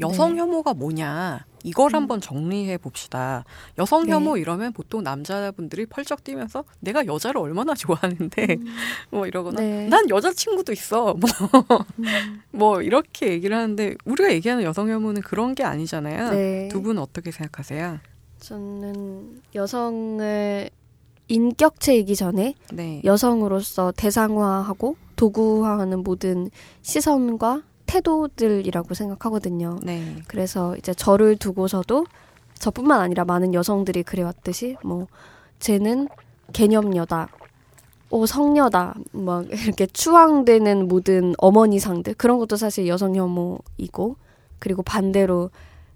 여성 네. 혐오가 뭐냐 이걸 음. 한번 정리해 봅시다. 여성 네. 혐오 이러면 보통 남자분들이 펄쩍 뛰면서 내가 여자를 얼마나 좋아하는데 뭐 이러거나 네. 난 여자친구도 있어 뭐, 음. 뭐 이렇게 얘기를 하는데 우리가 얘기하는 여성 혐오는 그런 게 아니잖아요. 네. 두분 어떻게 생각하세요? 저는 여성을 인격체이기 전에 네. 여성으로서 대상화하고 도구화하는 모든 시선과 태도들이라고 생각하거든요. 네. 그래서 이제 저를 두고서도 저뿐만 아니라 많은 여성들이 그래왔듯이 뭐 쟤는 개념녀다. 오 성녀다. 막 이렇게 추앙되는 모든 어머니상들 그런 것도 사실 여성 혐오이고 그리고 반대로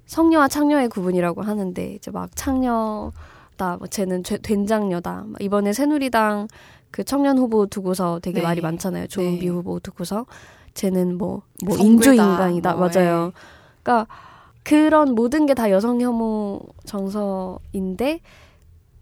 성녀와 창녀의 구분이라고 하는데 이제 막 창녀다. 뭐 쟤는 죄- 된장녀다. 막 이번에 새누리당 그 청년 후보 두고서 되게 네. 말이 많잖아요. 조은비 네. 후보 두고서 쟤는 뭐, 뭐 인조인간이다. 뭐, 맞아요. 그러니까 그런 모든 게 다 여성 혐오 정서인데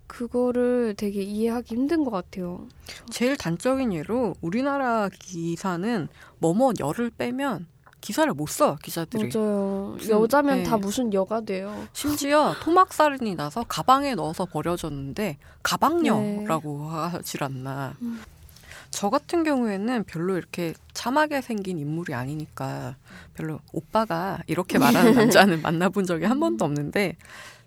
그거를 되게 이해하기 힘든 것 같아요. 제일 단적인 예로 우리나라 기사는 뭐뭐 열을 빼면 기사를 못 써 기자들이. 맞아요. 무슨, 여자면 네. 다 무슨 여가 돼요. 심지어 토막살인이 나서 가방에 넣어서 버려졌는데 가방녀라고 하질 않나. 네. 음. 저 같은 경우에는 별로 이렇게 참하게 생긴 인물이 아니니까 별로 오빠가 이렇게 말하는 남자는 만나본 적이 한 번도 없는데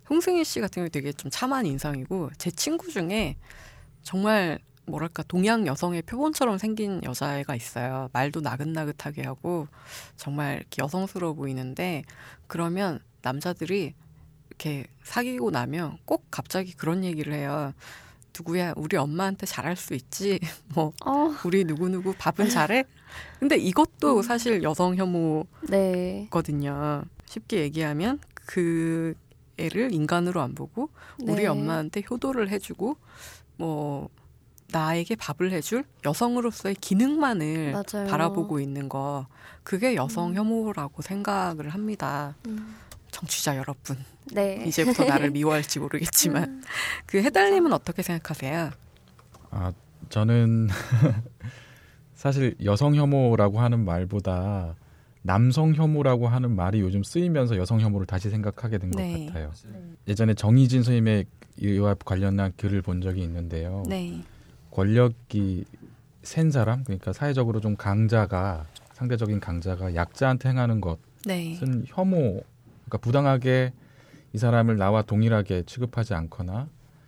홍승희 씨 같은 경우 되게 좀 참한 인상이고 제 친구 중에 정말 뭐랄까 동양 여성의 표본처럼 생긴 여자애가 있어요. 말도 나긋나긋하게 하고 정말 이렇게 여성스러워 보이는데 그러면 남자들이 이렇게 사귀고 나면 꼭 갑자기 그런 얘기를 해요. 누구야? 우리 엄마한테 잘할 수 있지? 뭐 어, 우리 누구누구 밥은 잘해? 근데 이것도 사실 여성 네. 혐오거든요. 쉽게 얘기하면 그 애를 인간으로 안 보고 우리 네. 엄마한테 효도를 해주고 뭐 나에게 밥을 해줄 여성으로서의 기능만을 맞아요. 바라보고 있는 거. 그게 여성 혐오라고 생각을 합니다. 음. 정취자 여러분 네. 이제부터 나를 미워할지 모르겠지만 그 해달님은 어떻게 생각하세요? 아 저는 사실 여성 혐오라고 하는 말보다 남성 혐오라고 하는 말이 요즘 쓰이면서 여성 혐오를 다시 생각하게 된것 네. 같아요. 예전에 정희진 선생님의 이와 관련한 글을 본 적이 있는데요. 네. 권력이 센 사람, 그러니까 사회적으로 좀 강자가 상대적인 강자가 약자한테 행하는 것은 네. 혐오, 그러니까 부당하게 이 사람을 나와 동일하게 취급하지 않거나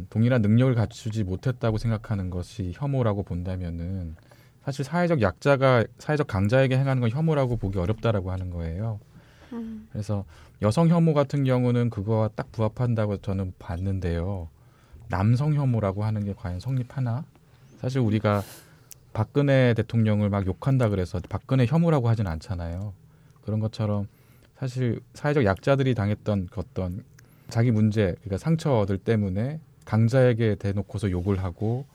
동일한 능력을 갖추지 못했다고 생각하는 것이 혐오라고 본다면은 사실 사회적 약자가 사회적 강자에게 행하는 건 혐오라고 보기 어렵다라고 하는 거예요. 음. 그래서 여성 혐오 같은 경우는 그거와 딱 부합한다고 저는 봤는데요. 남성 혐오라고 하는 게 과연 성립하나? 사실 우리가 박근혜 대통령을 막 욕한다 그래서 박근혜 혐오라고 하진 않잖아요. 그런 것처럼 사실 사회적 약자들이 당했던 그 어떤 자기 문제, 그러니까 상처들 때문에 강자에게 대놓고서 욕을 하고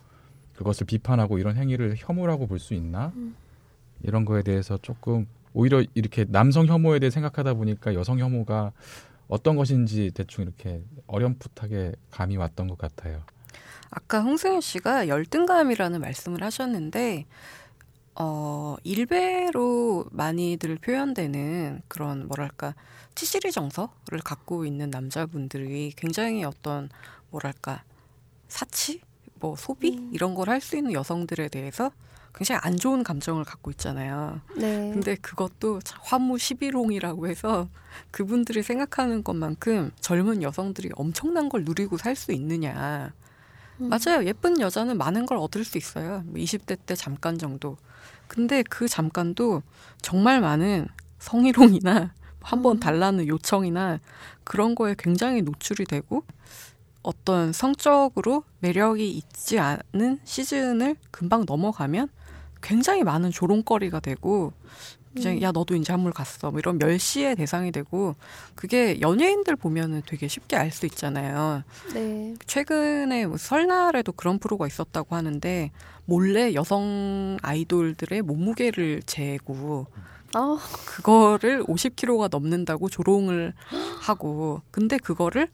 그것을 비판하고 이런 행위를 혐오라고 볼 수 있나? 음. 이런 거에 대해서 조금 오히려 이렇게 남성 혐오에 대해 생각하다 보니까 여성 혐오가 어떤 것인지 대충 이렇게 어렴풋하게 감이 왔던 것 같아요. 아까 홍승윤 씨가 열등감이라는 말씀을 하셨는데 어 일배로 많이들 표현되는 그런 뭐랄까 치시리 정서를 갖고 있는 남자분들이 굉장히 어떤 뭐랄까 사치 뭐 소비 음. 이런 걸 할 수 있는 여성들에 대해서 굉장히 안 좋은 감정을 갖고 있잖아요. 네. 근데 그것도 참 화무 11홍이라고 해서 그분들이 생각하는 것만큼 젊은 여성들이 엄청난 걸 누리고 살 수 있느냐. 음. 맞아요. 예쁜 여자는 많은 걸 얻을 수 있어요. 뭐 20대 때 잠깐 정도. 근데 그 잠깐도 정말 많은 성희롱이나 한번 음. 달라는 요청이나 그런 거에 굉장히 노출이 되고 어떤 성적으로 매력이 있지 않은 시즌을 금방 넘어가면 굉장히 많은 조롱거리가 되고 이제 음. 야 너도 이제 한물 갔어 뭐 이런 멸시의 대상이 되고 그게 연예인들 보면은 되게 쉽게 알 수 있잖아요. 네. 최근에 뭐 설날에도 그런 프로가 있었다고 하는데 몰래 여성 아이돌들의 몸무게를 재고 아, 그거를 50kg가 넘는다고 조롱을 하고 근데 그거를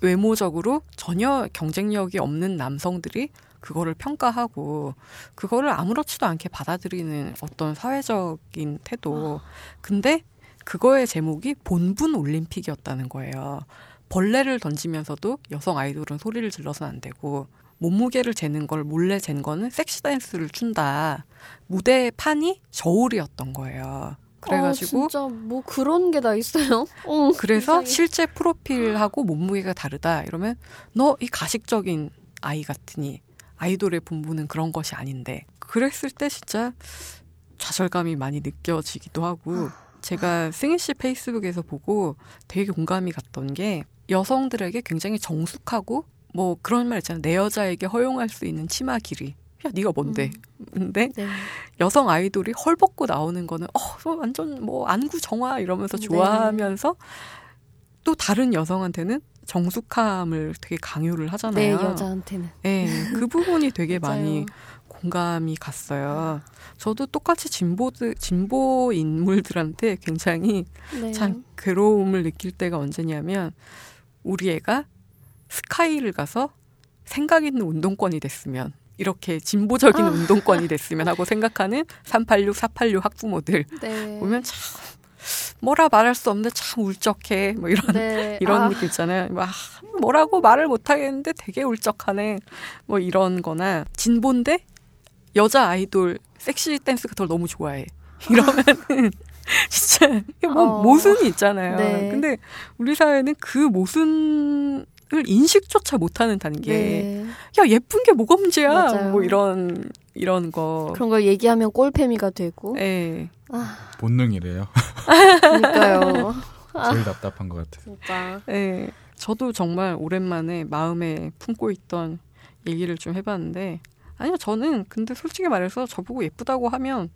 외모적으로 전혀 경쟁력이 없는 남성들이 그거를 평가하고 그거를 아무렇지도 않게 받아들이는 어떤 사회적인 태도. 근데 그거의 제목이 본분 올림픽이었다는 거예요. 벌레를 던지면서도 여성 아이돌은 소리를 질러서는 안 되고 몸무게를 재는 걸 몰래 잰 거는 섹시 댄스를 춘다. 무대 판이 저울이었던 거예요. 그래가지고 아, 진짜 뭐 그런 게 다 있어요. 어, 그래서 세상에. 실제 프로필하고 몸무게가 다르다 이러면 너 이 가식적인 아이 같으니 아이돌의 본분은 그런 것이 아닌데 그랬을 때 진짜 좌절감이 많이 느껴지기도 하고 제가 승희 씨 페이스북에서 보고 되게 공감이 갔던 게 여성들에게 굉장히 정숙하고 뭐 그런 말 있잖아요. 내 여자에게 허용할 수 있는 치마 길이. 야 네가 뭔데? 근데 네. 여성 아이돌이 헐 벗고 나오는 거는 어 완전 뭐 안구 정화 이러면서 네. 좋아하면서 또 다른 여성한테는 정숙함을 되게 강요를 네, 하잖아요. 여자한테는. 네, 그 부분이 되게. 많이 공감이 갔어요. 저도 똑같이 진보들 진보 인물들한테 굉장히 네. 참 괴로움을 느낄 때가 언제냐면 우리 애가 스카이를 가서 생각 있는 운동권이 됐으면 이렇게 진보적인 아. 운동권이 됐으면 하고 생각하는 386, 486 학부모들 네. 보면 참 뭐라 말할 수 없는데 참 울적해 뭐 이런 네. 이런 아, 느낌 있잖아요. 막 뭐라고 말을 못 하겠는데 되게 울적하네. 뭐 이런 거나 진보인데 여자 아이돌 섹시 댄스 같은 걸 너무 좋아해. 이러면은 진짜 뭐 어. 모순이 있잖아요. 네. 근데 우리 사회는 그 모순 을 인식조차 못하는 단계. 네. 야 예쁜 게 뭐가 문제야? 맞아요. 뭐 이런 이런 거. 그런 걸 얘기하면 꼴패미가 되고. 예. 아, 본능이래요. 그러니까요. 제일 답답한 것 같아요. 진짜. 예. 저도 정말 오랜만에 마음에 품고 있던 얘기를 좀 해봤는데 아니요 저는 근데 솔직히 말해서 저보고 예쁘다고 하면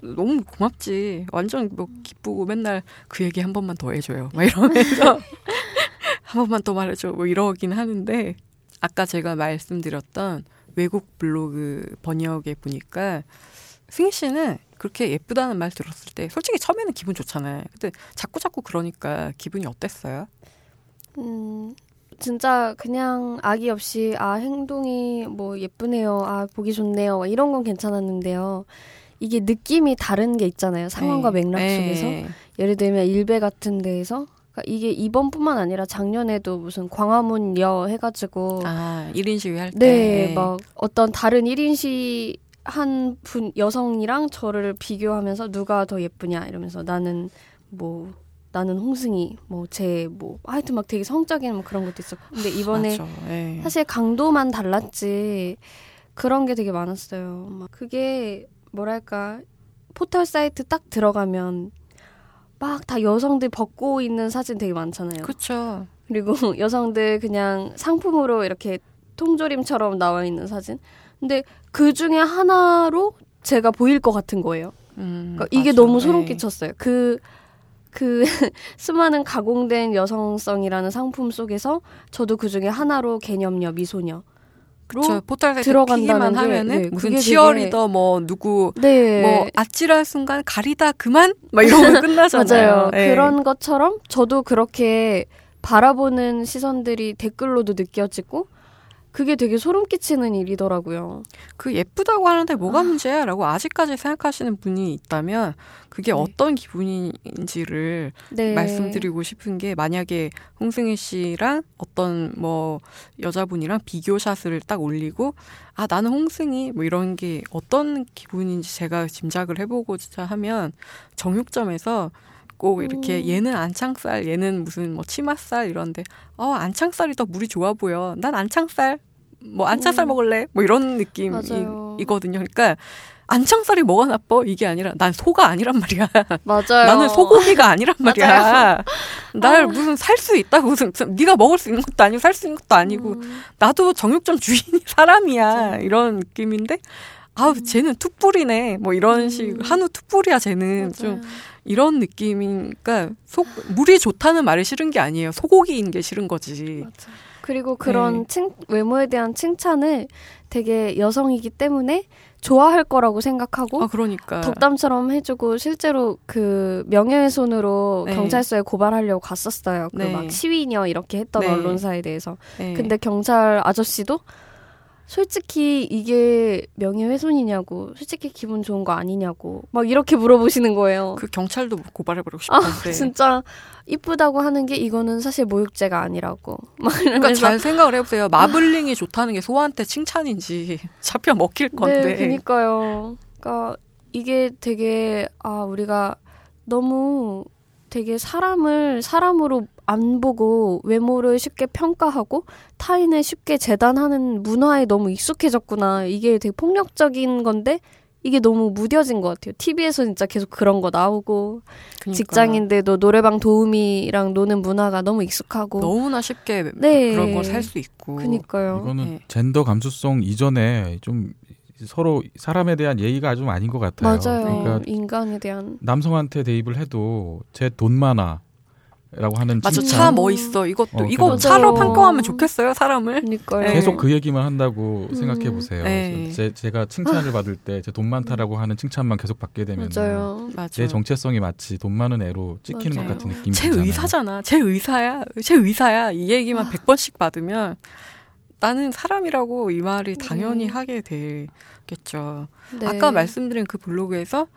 너무 고맙지 완전 뭐 기쁘고 맨날 그 얘기 한 번만 더 해줘요 막 이러면서 한 번만 더 말해줘 뭐 이러긴 하는데 아까 제가 말씀드렸던 외국 블로그 번역에 보니까 승희 씨는 그렇게 예쁘다는 말 들었을 때 솔직히 처음에는 기분 좋잖아요 근데 자꾸 자꾸 그러니까 기분이 어땠어요? 음, 진짜 그냥 악의 없이 아 행동이 뭐 예쁘네요, 아 보기 좋네요 이런 건 괜찮았는데요. 이게 느낌이 다른 게 있잖아요. 상황과 네. 맥락 속에서 네. 예를 들면 일베 같은 데에서 그러니까 이게 이번뿐만 아니라 작년에도 무슨 광화문여 해가지고 아, 1인 시위 할 때. 네, 막 어떤 다른 1인 시 한 분 여성이랑 저를 비교하면서 누가 더 예쁘냐 이러면서 나는 뭐 나는 홍승이 뭐제뭐 하여튼 막 되게 성적인 뭐 그런 것도 있었고 근데 이번에. 예. 사실 강도만 달랐지 그런 게 되게 많았어요. 막 그게 뭐랄까 포털 사이트 딱 들어가면 막 다 여성들 벗고 있는 사진 되게 많잖아요. 그쵸. 그리고 여성들 그냥 상품으로 이렇게 통조림처럼 나와 있는 사진. 근데 그 중에 하나로 제가 보일 것 같은 거예요. 음, 그러니까 이게 맞아. 너무 소름 예. 끼쳤어요. 그, 그, 수많은 가공된 여성성이라는 상품 속에서 저도 그 중에 하나로 개념녀, 미소녀. 저 포털 들어간다는 게, 하면은 네, 무슨 그게 치어리더 뭐 누구 네. 뭐 아찔한 순간 가리다 그만 막 이러면 끝나잖아요. 맞아요. 예. 그런 것처럼 저도 그렇게 바라보는 시선들이 댓글로도 느껴지고 그게 되게 소름 끼치는 일이더라고요. 그 예쁘다고 하는데 뭐가 아. 문제야 라고 아직까지 생각하시는 분이 있다면 그게 네. 어떤 기분인지를 네. 말씀드리고 싶은 게 만약에 홍승희 씨랑 어떤 뭐 여자분이랑 비교샷을 딱 올리고 아 나는 홍승희 뭐 이런 게 어떤 기분인지 제가 짐작을 해보고자 하면 정육점에서 꼭 이렇게 음. 얘는 안창살 얘는 무슨 뭐 치맛살 이런데 어 안창살이 더 물이 좋아 보여 난 안창살 뭐 안창살 음. 먹을래 뭐 이런. 느낌이거든요 그러니까 안창살이 뭐가 나빠 이게 아니라 난 소가 아니란 말이야 맞아요. 나는 소고기가 아니란 말이야. 맞아요. 날 아. 무슨 살 수 있다고 무슨 네가 먹을 수 있는 것도 아니고 살 수 있는 것도 아니고 음, 나도 정육점 주인이 사람이야 맞아요. 이런 느낌인데 아우 쟤는 투뿔이네 뭐 이런 음. 식 한우 투뿔이야 쟤는 좀 맞아요. 이런 느낌이니까 속 물이 좋다는 말이 싫은 게 아니에요 소고기인 게 싫은 거지. 맞아. 그리고 그런 네. 칭, 외모에 대한 칭찬을 되게 여성이기 때문에 좋아할 거라고 생각하고 아 그러니까 덕담처럼 해주고 실제로 그 명예훼손으로 네. 경찰서에 고발하려고 갔었어요. 그 네. 막 시위녀 이렇게 했던 네. 언론사에 대해서. 네. 근데 경찰 아저씨도 솔직히 이게 명예훼손이냐고, 솔직히 기분 좋은 거 아니냐고, 막 이렇게 물어보시는 거예요. 그 경찰도 고발해버리고 아, 싶은데. 진짜 이쁘다고 하는 게 이거는 사실 모욕죄가 아니라고. 막 그러니까 잘 생각을 해보세요. 마블링이 좋다는 게 소아한테 칭찬인지 잡혀 먹힐 건데. 네, 그니까요. 그러니까 이게 되게 아 우리가 너무 되게 사람을 사람으로 안 보고 외모를 쉽게 평가하고 타인을 쉽게 재단하는 문화에 너무 익숙해졌구나. 이게 되게 폭력적인 건데 이게 너무 무뎌진 것 같아요. TV에서 진짜 계속 그런 거 나오고 그러니까 직장인들도 노래방 도우미랑 노는 문화가 너무 익숙하고 너무나 쉽게 네. 그런 걸 살 수 있고. 그니까요. 이거는 네. 젠더 감수성 이전에 좀 서로 사람에 대한 예의가 좀 아닌 것 같아요. 맞아요. 그러니까 인간에 대한 남성한테 대입을 해도 제 돈 많아 라고 하는 맞아 칭찬 차뭐 있어 이것도 어, 이거 차로 맞아요. 평가하면 좋겠어요 사람을 그니까요. 네. 계속 그 얘기만 한다고 음. 생각해 보세요. 네. 제, 제가 칭찬을 받을 때 제 돈 많다라고 하는 칭찬만 계속 받게 되면 맞아요. 맞아 제 정체성이 마치 돈 많은 애로 찍히는 맞아요. 것 같은 느낌이 제 들잖아요. 의사잖아 제 의사야 제 의사야 이 얘기만 100번씩 받으면 나는 사람이라고 이 말이 당연히 네. 하게 되겠죠 네. 아까 말씀드린 그 블로그에서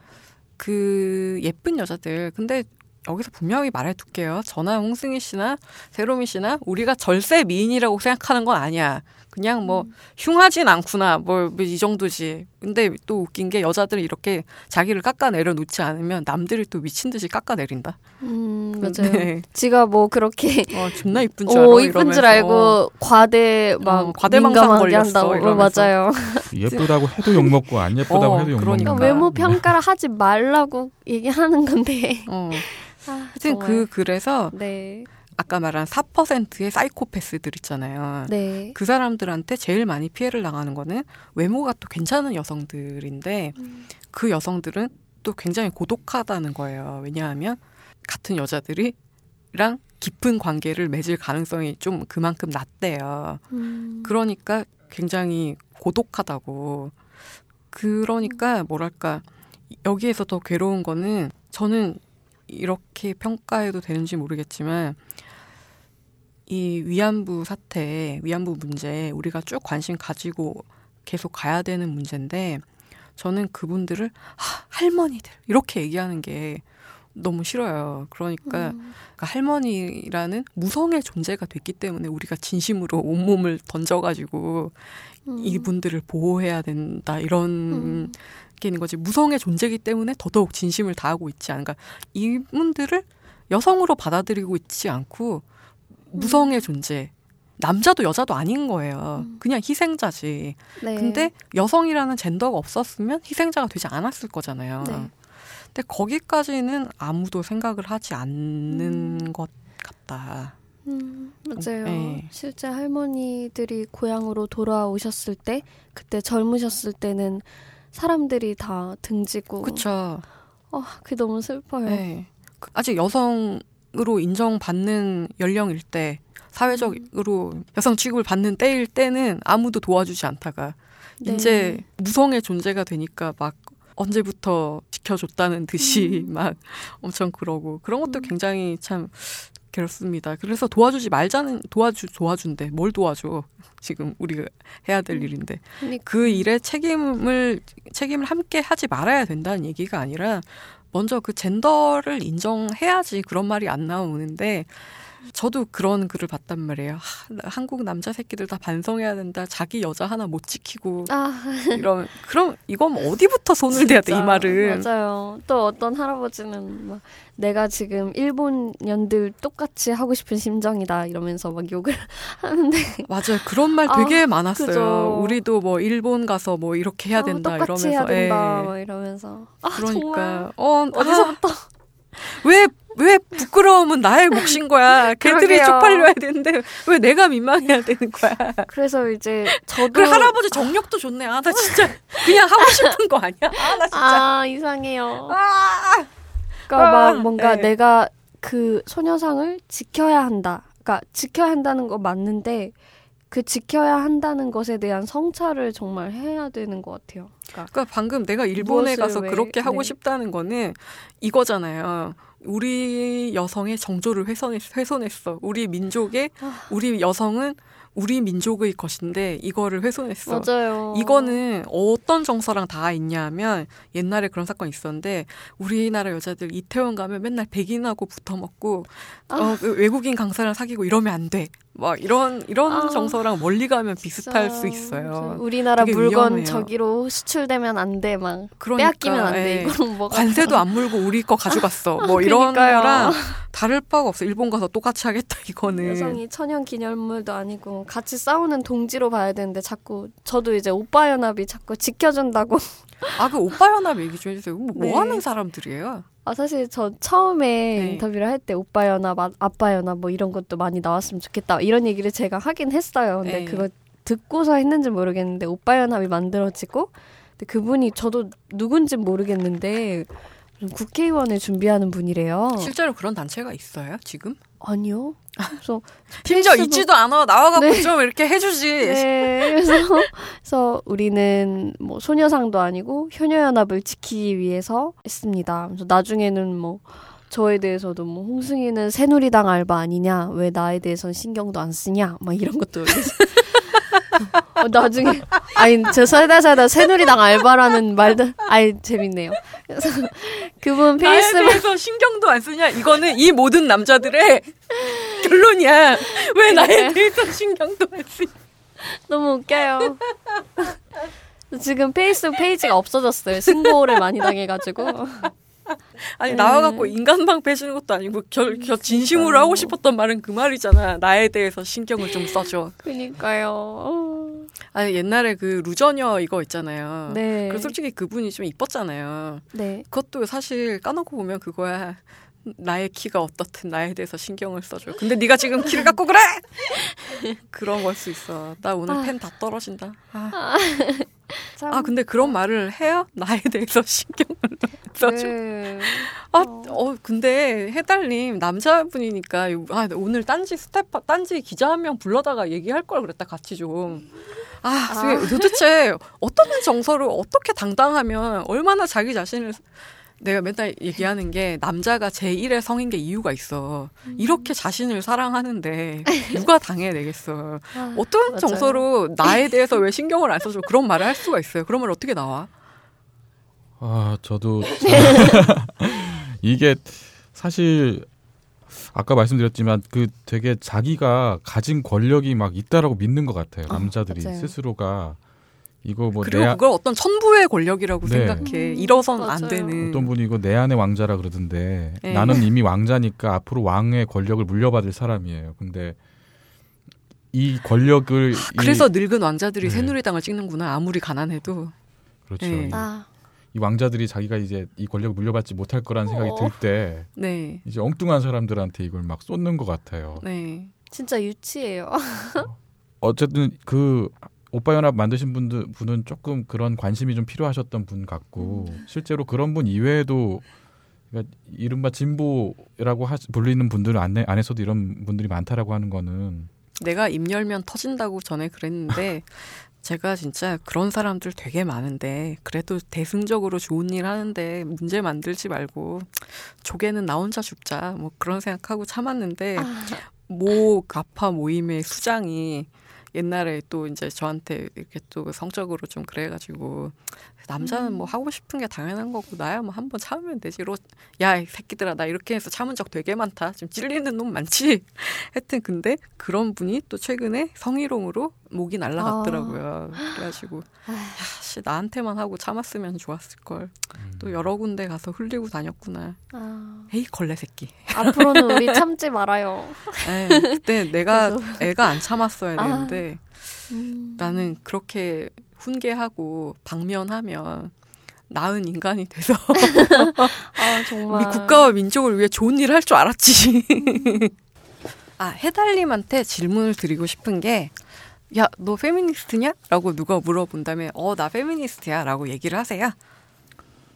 그 예쁜 여자들 근데 여기서 분명히 말해 둘게요. 저나 홍승희 씨나 세로미 씨나 우리가 절세 미인이라고 생각하는 건 아니야. 그냥 뭐 흉하진 않구나. 뭐이 정도지. 근데 또 웃긴 게 여자들이 이렇게 자기를 깎아내려 놓지 않으면 남들이 또 미친 듯이 깎아내린다. 음, 맞아요. 네. 지가 뭐 그렇게 어, 존나 이쁜 줄 알아. 오 이쁜 줄. 알고 과대 막 어, 과대망상 걸렸어, 한다고 어. 맞아요. 예쁘다고 해도 욕 먹고 안 예쁘다고 어, 해도 욕 그러니까. 외모 평가를 하지 말라고 얘기하는 건데. 어. 아, 하여튼. 그 그래서 네. 아까 말한 4%의 사이코패스들 있잖아요. 네. 그 사람들한테 제일 많이 피해를 당하는 거는 외모가 또 괜찮은 여성들인데 음. 그 여성들은 또 굉장히 고독하다는 거예요. 왜냐하면 같은 여자들이랑 깊은 관계를 맺을 가능성이 좀 그만큼 낮대요. 음. 그러니까 굉장히 고독하다고. 그러니까 뭐랄까 여기에서 더 괴로운 거는 저는 이렇게 평가해도 되는지 모르겠지만 이 위안부 사태, 위안부 문제 우리가 쭉 관심 가지고 계속 가야 되는 문제인데 저는 그분들을 하, 할머니들 이렇게 얘기하는 게 너무 싫어요. 그러니까 음. 그러니까 할머니라는 무성의 존재가 됐기 때문에 우리가 진심으로 온몸을 던져가지고 음. 이분들을 보호해야 된다 이런 음. 게 있는 거지 무성의 존재이기 때문에 더더욱 진심을 다하고 있지 않은가 이분들을 여성으로 받아들이고 있지 않고 무성의 존재 남자도 여자도 아닌 거예요 음. 그냥 희생자지 네. 근데 여성이라는 젠더가 없었으면 희생자가 되지 않았을 거잖아요 네. 근데 거기까지는 아무도 생각을 하지 않는 것 같다 음, 맞아요. 네. 실제 할머니들이 고향으로 돌아오셨을 때 그때 젊으셨을 때는 사람들이 다 등지고 그쵸 어, 그게 너무 슬퍼요. 네. 그- 아직 여성으로 인정받는 연령일 때, 사회적으로 여성 취급을 받는 때일 때는 아무도 도와주지 않다가 네. 이제 무성의 존재가 되니까 막 언제부터 지켜줬다는 듯이 음. 막 엄청 그러고 그런 것도 굉장히 참 괴롭습니다. 그래서 도와주지 말자는 도와주 도와준대. 뭘 도와줘? 지금 우리가 해야 될 일인데 그러니까 그 일에 책임을 책임을 함께 하지 말아야 된다는 얘기가 아니라 먼저 그 젠더를 인정해야지 그런 말이 안 나오는데 저도 그런 글을 봤단 말이에요. 하, 나- 한국 남자 새끼들 다 반성해야 된다. 자기 여자 하나 못 지키고 아, 이런 그럼 이건 어디부터 손을 대야 돼 이. 말은. 맞아요. 또 어떤 할아버지는 막 내가 지금 일본 년들 똑같이 하고 싶은 심정이다 이러면서 막 욕을 하는데 맞아요. 그런 말 아, 되게 많았어요. 그죠. 우리도 뭐 일본 가서 뭐 이렇게 해야 어, 된다 똑같이 이러면서. 해야 된다 예. 막 이러면서 아, 그러니까 어 어디서부터 왜 왜 부끄러움은 나의 몫인 거야. 걔들이. 쪽팔려야 되는데 왜 내가 민망해야 되는 거야. 그래서 이제 저도 그래 할아버지 정력도 좋네. 아 나 진짜 그냥 하고 싶은 거 아니야. 아 나 진짜. 아 이상해요. 아, 그러니까 아, 막 뭔가 네. 내가 그 소녀상을 지켜야 한다. 그러니까 지켜야 한다는 거 맞는데 그 지켜야 한다는 것에 대한 성찰을 정말 해야 되는 것 같아요. 그러니까 그러니까 방금 내가 일본에 가서 왜- 그렇게 하고 네. 싶다는 거는 이거잖아요. 우리 여성의 정조를 훼손했, 훼손했어. 우리 민족의 아. 우리 여성은 우리 민족의 것인데 이거를 훼손했어. 맞아요. 이거는 어떤 정서랑 다 있냐면 옛날에 그런 사건이 있었는데 우리나라 여자들 이태원 가면 맨날 백인하고 붙어 먹고 아. 어, 그 외국인 강사랑 사귀고 이러면 안 돼. 막 이런 이런 아. 정서랑 멀리 가면 비슷할 수 진짜 있어요. 우리나라 물건 위험해요. 저기로 수출되면 안 돼, 막 그러니까, 빼앗기면 안 돼. 예. 이거는 뭐가 관세도 안 물고 우리 거 가져갔어. 뭐 이런. 거랑 다를 바가 없어. 일본 가서 똑같이 하겠다 이거는. 여성이 천연 기념물도 아니고 같이 싸우는 동지로 봐야 되는데 자꾸 저도 이제 오빠 연합이 자꾸 지켜준다고. 아 그 오빠 연합 얘기 좀 해주세요. 뭐, 뭐 네. 하는 사람들이에요? 아 사실 저 처음에 네. 인터뷰를 할 때 오빠 연합, 아, 아빠 연합 뭐 이런 것도 많이 나왔으면 좋겠다 이런 얘기를 제가 하긴 했어요. 근데 네. 그거 듣고서 했는지 모르겠는데 오빠 연합이 만들어지고 근데 그분이 저도 누군지 모르겠는데 국회의원을 준비하는 분이래요. 실제로 그런 단체가 있어요 지금? 아니요. 그래서 페이스북- 있지도 않아 나와갖고 네. 좀 이렇게 해주지. 네, 그래서, 그래서 우리는 뭐 소녀상도 아니고 효녀연합을 지키기 위해서 했습니다. 그래서 나중에는 뭐 저에 대해서도 뭐 홍승이는 새누리당 알바 아니냐, 왜 나에 대해서는 신경도 안 쓰냐, 막 이런 것도 어, 나중에 아니 저 살다 살다 새누리당 알바라는 말도 아이 재밌네요. 그래서 그분 나에 페이스북 대해서 신경도 안 쓰냐? 이거는 이 모든 남자들의 결론이야. 왜 나에 대해서 신경도 안 쓰냐? 너무 웃겨요. 지금 페이스북 페이지가 없어졌어요. 신고를 많이 당해가지고. 아니 네. 나와갖고 인간방패 해주는 것도 아니고 결, 결 진심으로 하고 싶었던 말은 그 말이잖아. 나에 대해서 신경을 좀 써줘. 그니까요. 어. 아니 옛날에 그 루저녀 이거 있잖아요. 네. 그 솔직히 그분이 좀 이뻤잖아요. 네. 그것도 사실 까놓고 보면 그거야. 나의 키가 어떻든 나에 대해서 신경을 써줘. 근데 네가 지금 키를 갖고 그래? 그런 걸 수 있어. 나 오늘 아. 펜다 떨어진다. 아. 참. 아 근데 그런 말을 해요? 나에 대해서 신경을 써줘. 네. 아, 어, 근데 해달님 남자분이니까 아, 오늘 딴지 스태프 딴지 기자 한 명 불러다가 얘기할 걸 그랬다 같이 좀. 아, 아. 도대체 어떤 정서를 어떻게 당당하면 얼마나 자기 자신을 내가 맨날 얘기하는 게 남자가 제1의 성인 게 이유가 있어. 이렇게 자신을 사랑하는데 누가 당해내겠어. 아, 어떤 맞아요. 정서로 나에 대해서 왜 신경을 안 써줘 그런 말을 할 수가 있어요. 그러면 어떻게 나와? 아, 저도 이게 사실 아까 말씀드렸지만 그 되게 자기가 가진 권력이 막 있다라고 믿는 것 같아요. 아, 남자들이 맞아요. 스스로가 이거 뭐 그리고 내 그걸 어떤 천부의 권력이라고 네. 생각해. 음, 잃어선 안 맞아요. 되는. 어떤 분이 이거 내 안의 왕자라 그러던데 네. 나는 이미 왕자니까 앞으로 왕의 권력을 물려받을 사람이에요. 근데 이 권력을 이- 그래서 늙은 왕자들이 네. 새누리당을 찍는구나. 아무리 가난해도. 그렇죠. 네. 이, 아, 이 왕자들이 자기가 이제 이 권력을 물려받지 못할 거라는 생각이 어. 들때 네. 이제 엉뚱한 사람들한테 이걸 막 쏟는 것 같아요. 네. 진짜 유치해요. 어쨌든 그 오빠 연합 만드신 분들 분은 조금 그런 관심이 좀 필요하셨던 분 같고 음. 실제로 그런 분 이외에도 그러니까 이른바 진보라고 하, 불리는 분들 안에, 안에서도 이런 분들이 많다라고 하는 거는 내가 입 열면 터진다고 전에 그랬는데 제가 진짜 그런 사람들 되게 많은데 그래도 대승적으로 좋은 일 하는데 문제 만들지 말고 조개는 나 혼자 죽자 뭐 그런 생각하고 참았는데 모 가파 모임의 수장이 옛날에 또 이제 저한테 이렇게 또 성적으로 좀 그래가지고 남자는 뭐 하고 싶은 게 당연한 거고 나야 뭐 한번 참으면 되지. 로, 야, 이 새끼들아, 나 이렇게 해서 참은 적 되게 많다. 지금 찔리는 놈 많지. 하여튼 근데 그런 분이 또 최근에 성희롱으로 목이 날라갔더라고요. 그래가지고 야, 씨 나한테만 하고 참았으면 좋았을 걸. 또 여러 군데 가서 흘리고 다녔구나. 아, 에이 걸레 새끼. 앞으로는 우리 참지 말아요. 에이, 그때 내가 애가 안 참았어야 아. 되는데 음. 나는 그렇게 훈계하고 방면하면 나은 인간이 돼서 아 정말. 우리 국가와 민족을 위해 좋은 일을 할 줄 알았지. 아 해달님한테 질문을 드리고 싶은 게. 야, 너 페미니스트냐? 라고 누가 물어본다면, 어, 나 페미니스트야. 라고 얘기를 하세요.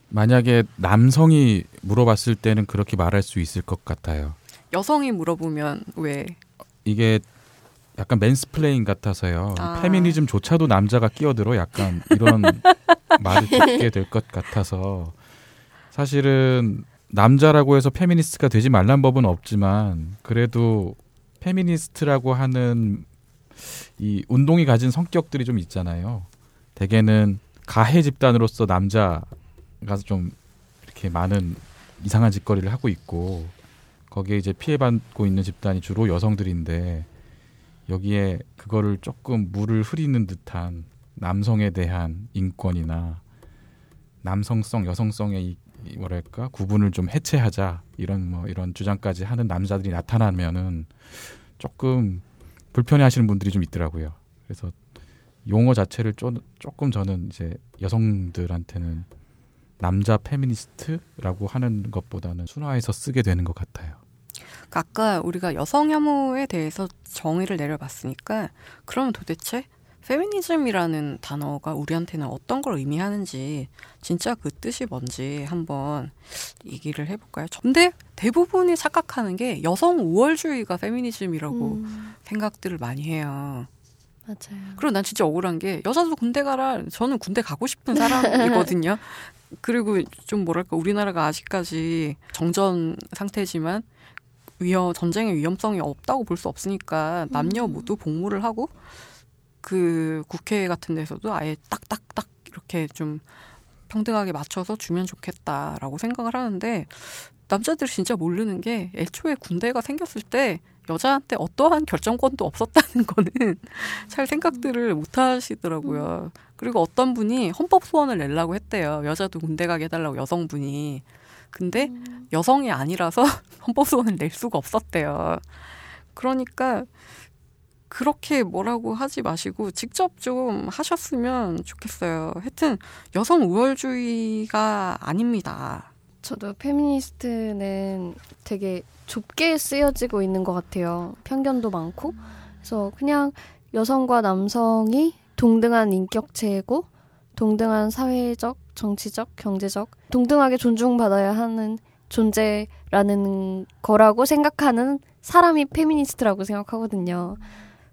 만약에 남성이 물어봤을 때는 그렇게 말할 수 있을 것 같아요. 여성이 물어보면, 왜? 이게 약간 mansplain 같아서요. 아. 페미니즘조차도 남자가 끼어들어 약간 이런 말을 듣게 될 것 같아서 사실은 남자라고 해서 페미니스트가 되지 말란 법은 없지만 그래도 페미니스트라고 하는 이 운동이 가진 성격들이 좀 있잖아요. 대개는 가해 집단으로서 남자가 좀 이렇게 많은 이상한 짓거리를 하고 있고 거기에 이제 피해받고 있는 집단이 주로 여성들인데 여기에 그거를 조금 물을 흐리는 듯한 남성에 대한 인권이나 남성성, 여성성의 이, 이 뭐랄까 구분을 좀 해체하자 이런 뭐 이런 주장까지 하는 남자들이 나타나면은 조금 불편해하시는 분들이 좀 있더라고요. 그래서 용어 자체를 조, 조금 저는 이제 여성들한테는 남자 페미니스트라고 하는 것보다는 순화해서 쓰게 되는 것 같아요. 아까 우리가 여성 혐오에 대해서 정의를 내려봤으니까 그러면 도대체 페미니즘이라는 단어가 우리한테는 어떤 걸 의미하는지 진짜 그 뜻이 뭔지 한번 얘기를 해볼까요? 근데 대부분이 착각하는 게 여성 우월주의가 페미니즘이라고 음, 생각들을 많이 해요. 맞아요. 그리고 난 진짜 억울한 게 여자도 군대 가라. 저는 군대 가고 싶은 사람이거든요. 그리고 좀 뭐랄까 우리나라가 아직까지 정전 상태지만 위험 전쟁의 위험성이 없다고 볼 수 없으니까 남녀 모두 복무를 하고 그 국회 같은 데서도 아예 딱딱딱 이렇게 좀 평등하게 맞춰서 주면 좋겠다라고 생각을 하는데 남자들이 진짜 모르는 게 애초에 군대가 생겼을 때 여자한테 어떠한 결정권도 없었다는 거는 잘 생각들을 못 하시더라고요. 그리고 어떤 분이 헌법 소원을 내려고 했대요. 여자도 군대 가게 해달라고 여성분이. 근데 여성이 아니라서 헌법 소원을 낼 수가 없었대요. 그러니까 그렇게 뭐라고 하지 마시고 직접 좀 하셨으면 좋겠어요. 하여튼 여성 우월주의가 아닙니다. 저도 페미니스트는 되게 좁게 쓰여지고 있는 것 같아요. 편견도 많고. 그래서 그냥 여성과 남성이 동등한 인격체고, 동등한 사회적, 정치적, 경제적, 동등하게 존중받아야 하는 존재라는 거라고 생각하는 사람이 페미니스트라고 생각하거든요.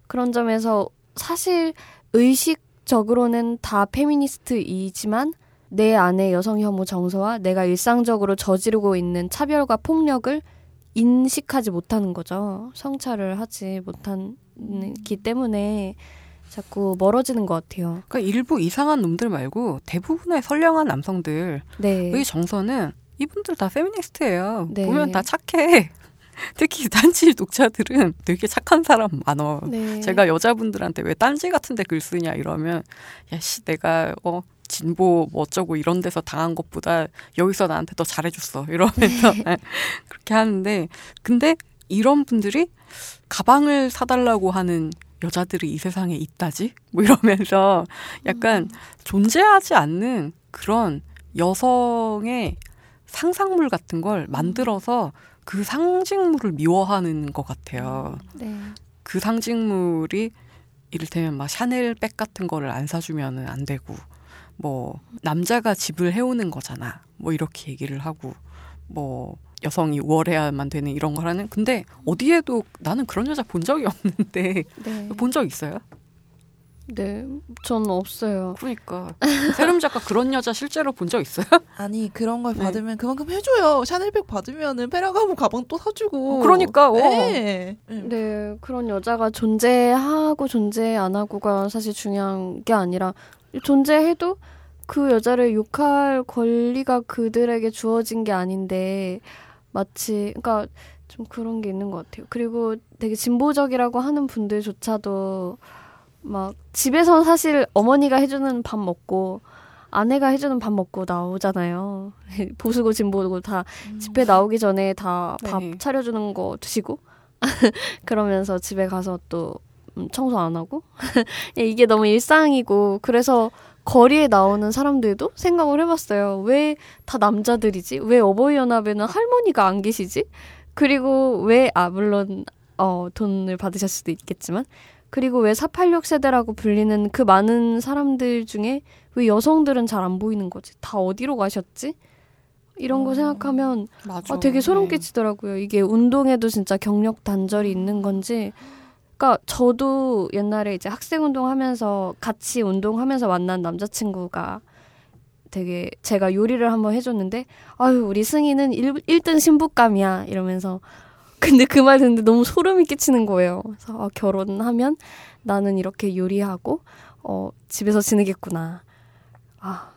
그런 점에서 사실 의식적으로는 다 페미니스트이지만 내 안에 여성 혐오 정서와 내가 일상적으로 저지르고 있는 차별과 폭력을 인식하지 못하는 거죠. 성찰을 하지 못하기 때문에 자꾸 멀어지는 것 같아요. 그러니까 일부 이상한 놈들 말고 대부분의 선량한 남성들의 네. 정서는 이분들 다 페미니스트예요. 네. 보면 다 착해. 특히 단지 독자들은 되게 착한 사람 많어. 네. 제가 여자분들한테 왜 딴지 같은데 글 쓰냐 이러면 야씨 내가 어 진보 뭐 어쩌고 이런 데서 당한 것보다 여기서 나한테 더 잘해줬어 이러면서 네. 네, 그렇게 하는데 근데 이런 분들이 가방을 사달라고 하는 여자들이 이 세상에 있다지 뭐 이러면서 약간 존재하지 않는 그런 여성의 상상물 같은 걸 만들어서 그 상징물을 미워하는 것 같아요. 네. 그 상징물이 이를테면 막 샤넬 백 같은 거를 안 사주면은 안 되고 뭐 남자가 집을 해오는 거잖아 뭐 이렇게 얘기를 하고 뭐 여성이 우월해야만 되는 이런 걸 하는 근데 어디에도 나는 그런 여자 본 적이 없는데 네. 본적 있어요? 네. 저는 없어요. 그러니까 세름 작가 그런 여자 실제로 본 적 있어요? 아니 그런 걸 네. 받으면 그만큼 해줘요. 샤넬백 받으면은 페라가모 가방 또 사주고. 어, 그러니까, 어. 네. 네. 네, 그런 여자가 존재하고 존재 안 하고가 사실 중요한 게 아니라 존재해도 그 여자를 욕할 권리가 그들에게 주어진 게 아닌데 마치 그러니까 좀 그런 게 있는 것 같아요. 그리고 되게 진보적이라고 하는 분들조차도 막 집에서 사실 어머니가 해주는 밥 먹고 아내가 해주는 밥 먹고 나오잖아요. 보수고 진보고 다 집회 나오기 전에 다밥 네. 차려주는 거 드시고 그러면서 집에 가서 또 음, 청소 안 하고 이게 너무 일상이고 그래서 거리에 나오는 사람들도 생각을 해봤어요. 왜 다 남자들이지? 왜 어버이 연합에는 할머니가 안 계시지? 그리고 왜 아 물론 어 돈을 받으실 수도 있겠지만 그리고 왜 486 세대라고 불리는 그 많은 사람들 중에 왜 여성들은 잘 안 보이는 거지? 다 어디로 가셨지? 이런 거 생각하면 맞아. 아, 되게 소름 네. 끼치더라고요. 이게 운동에도 진짜 경력 단절이 있는 건지. 그러니까 저도 옛날에 이제 학생 운동하면서 같이 운동하면서 만난 남자친구가 되게 제가 요리를 한번 해줬는데 아유 우리 승희는 일 1등 신부감이야 이러면서 근데 그 말 듣는데 너무 소름이 끼치는 거예요. 그래서 아, 결혼하면 나는 이렇게 요리하고 어, 집에서 지내겠구나. 아,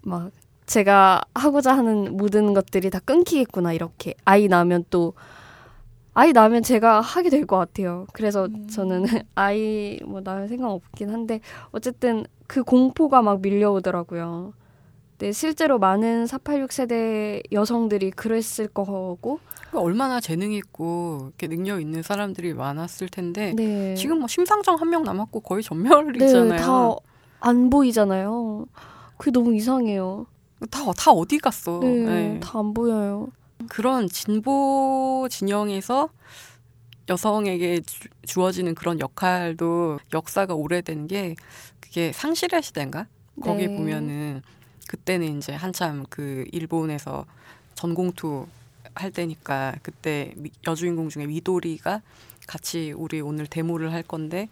막 제가 하고자 하는 모든 것들이 다 끊기겠구나 이렇게 아이 낳으면 또 아이 낳으면 제가 하게 될 것 같아요. 그래서 음. 저는 아이 뭐 낳을 생각 없긴 한데 어쨌든 그 공포가 막 밀려오더라고요. 네, 실제로 많은 486 세대 여성들이 그랬을 거고 그러니까 얼마나 재능 있고 이렇게 능력 있는 사람들이 많았을 텐데 네. 지금 뭐 심상정 한 명 남았고 거의 전멸이잖아요. 네, 다안 보이잖아요. 그게 너무 이상해요. 다, 다 어디 갔어. 네, 네. 다안 보여요. 그런 진보 진영에서 여성에게 주, 주어지는 그런 역할도 역사가 오래된 게 그게 상실의 시대인가? 거기 네. 보면은 그때는 이제 한참 그 일본에서 전공투 할 때니까 그때 미- 여주인공 중에 미도리가 같이 우리 오늘 데모를 할 건데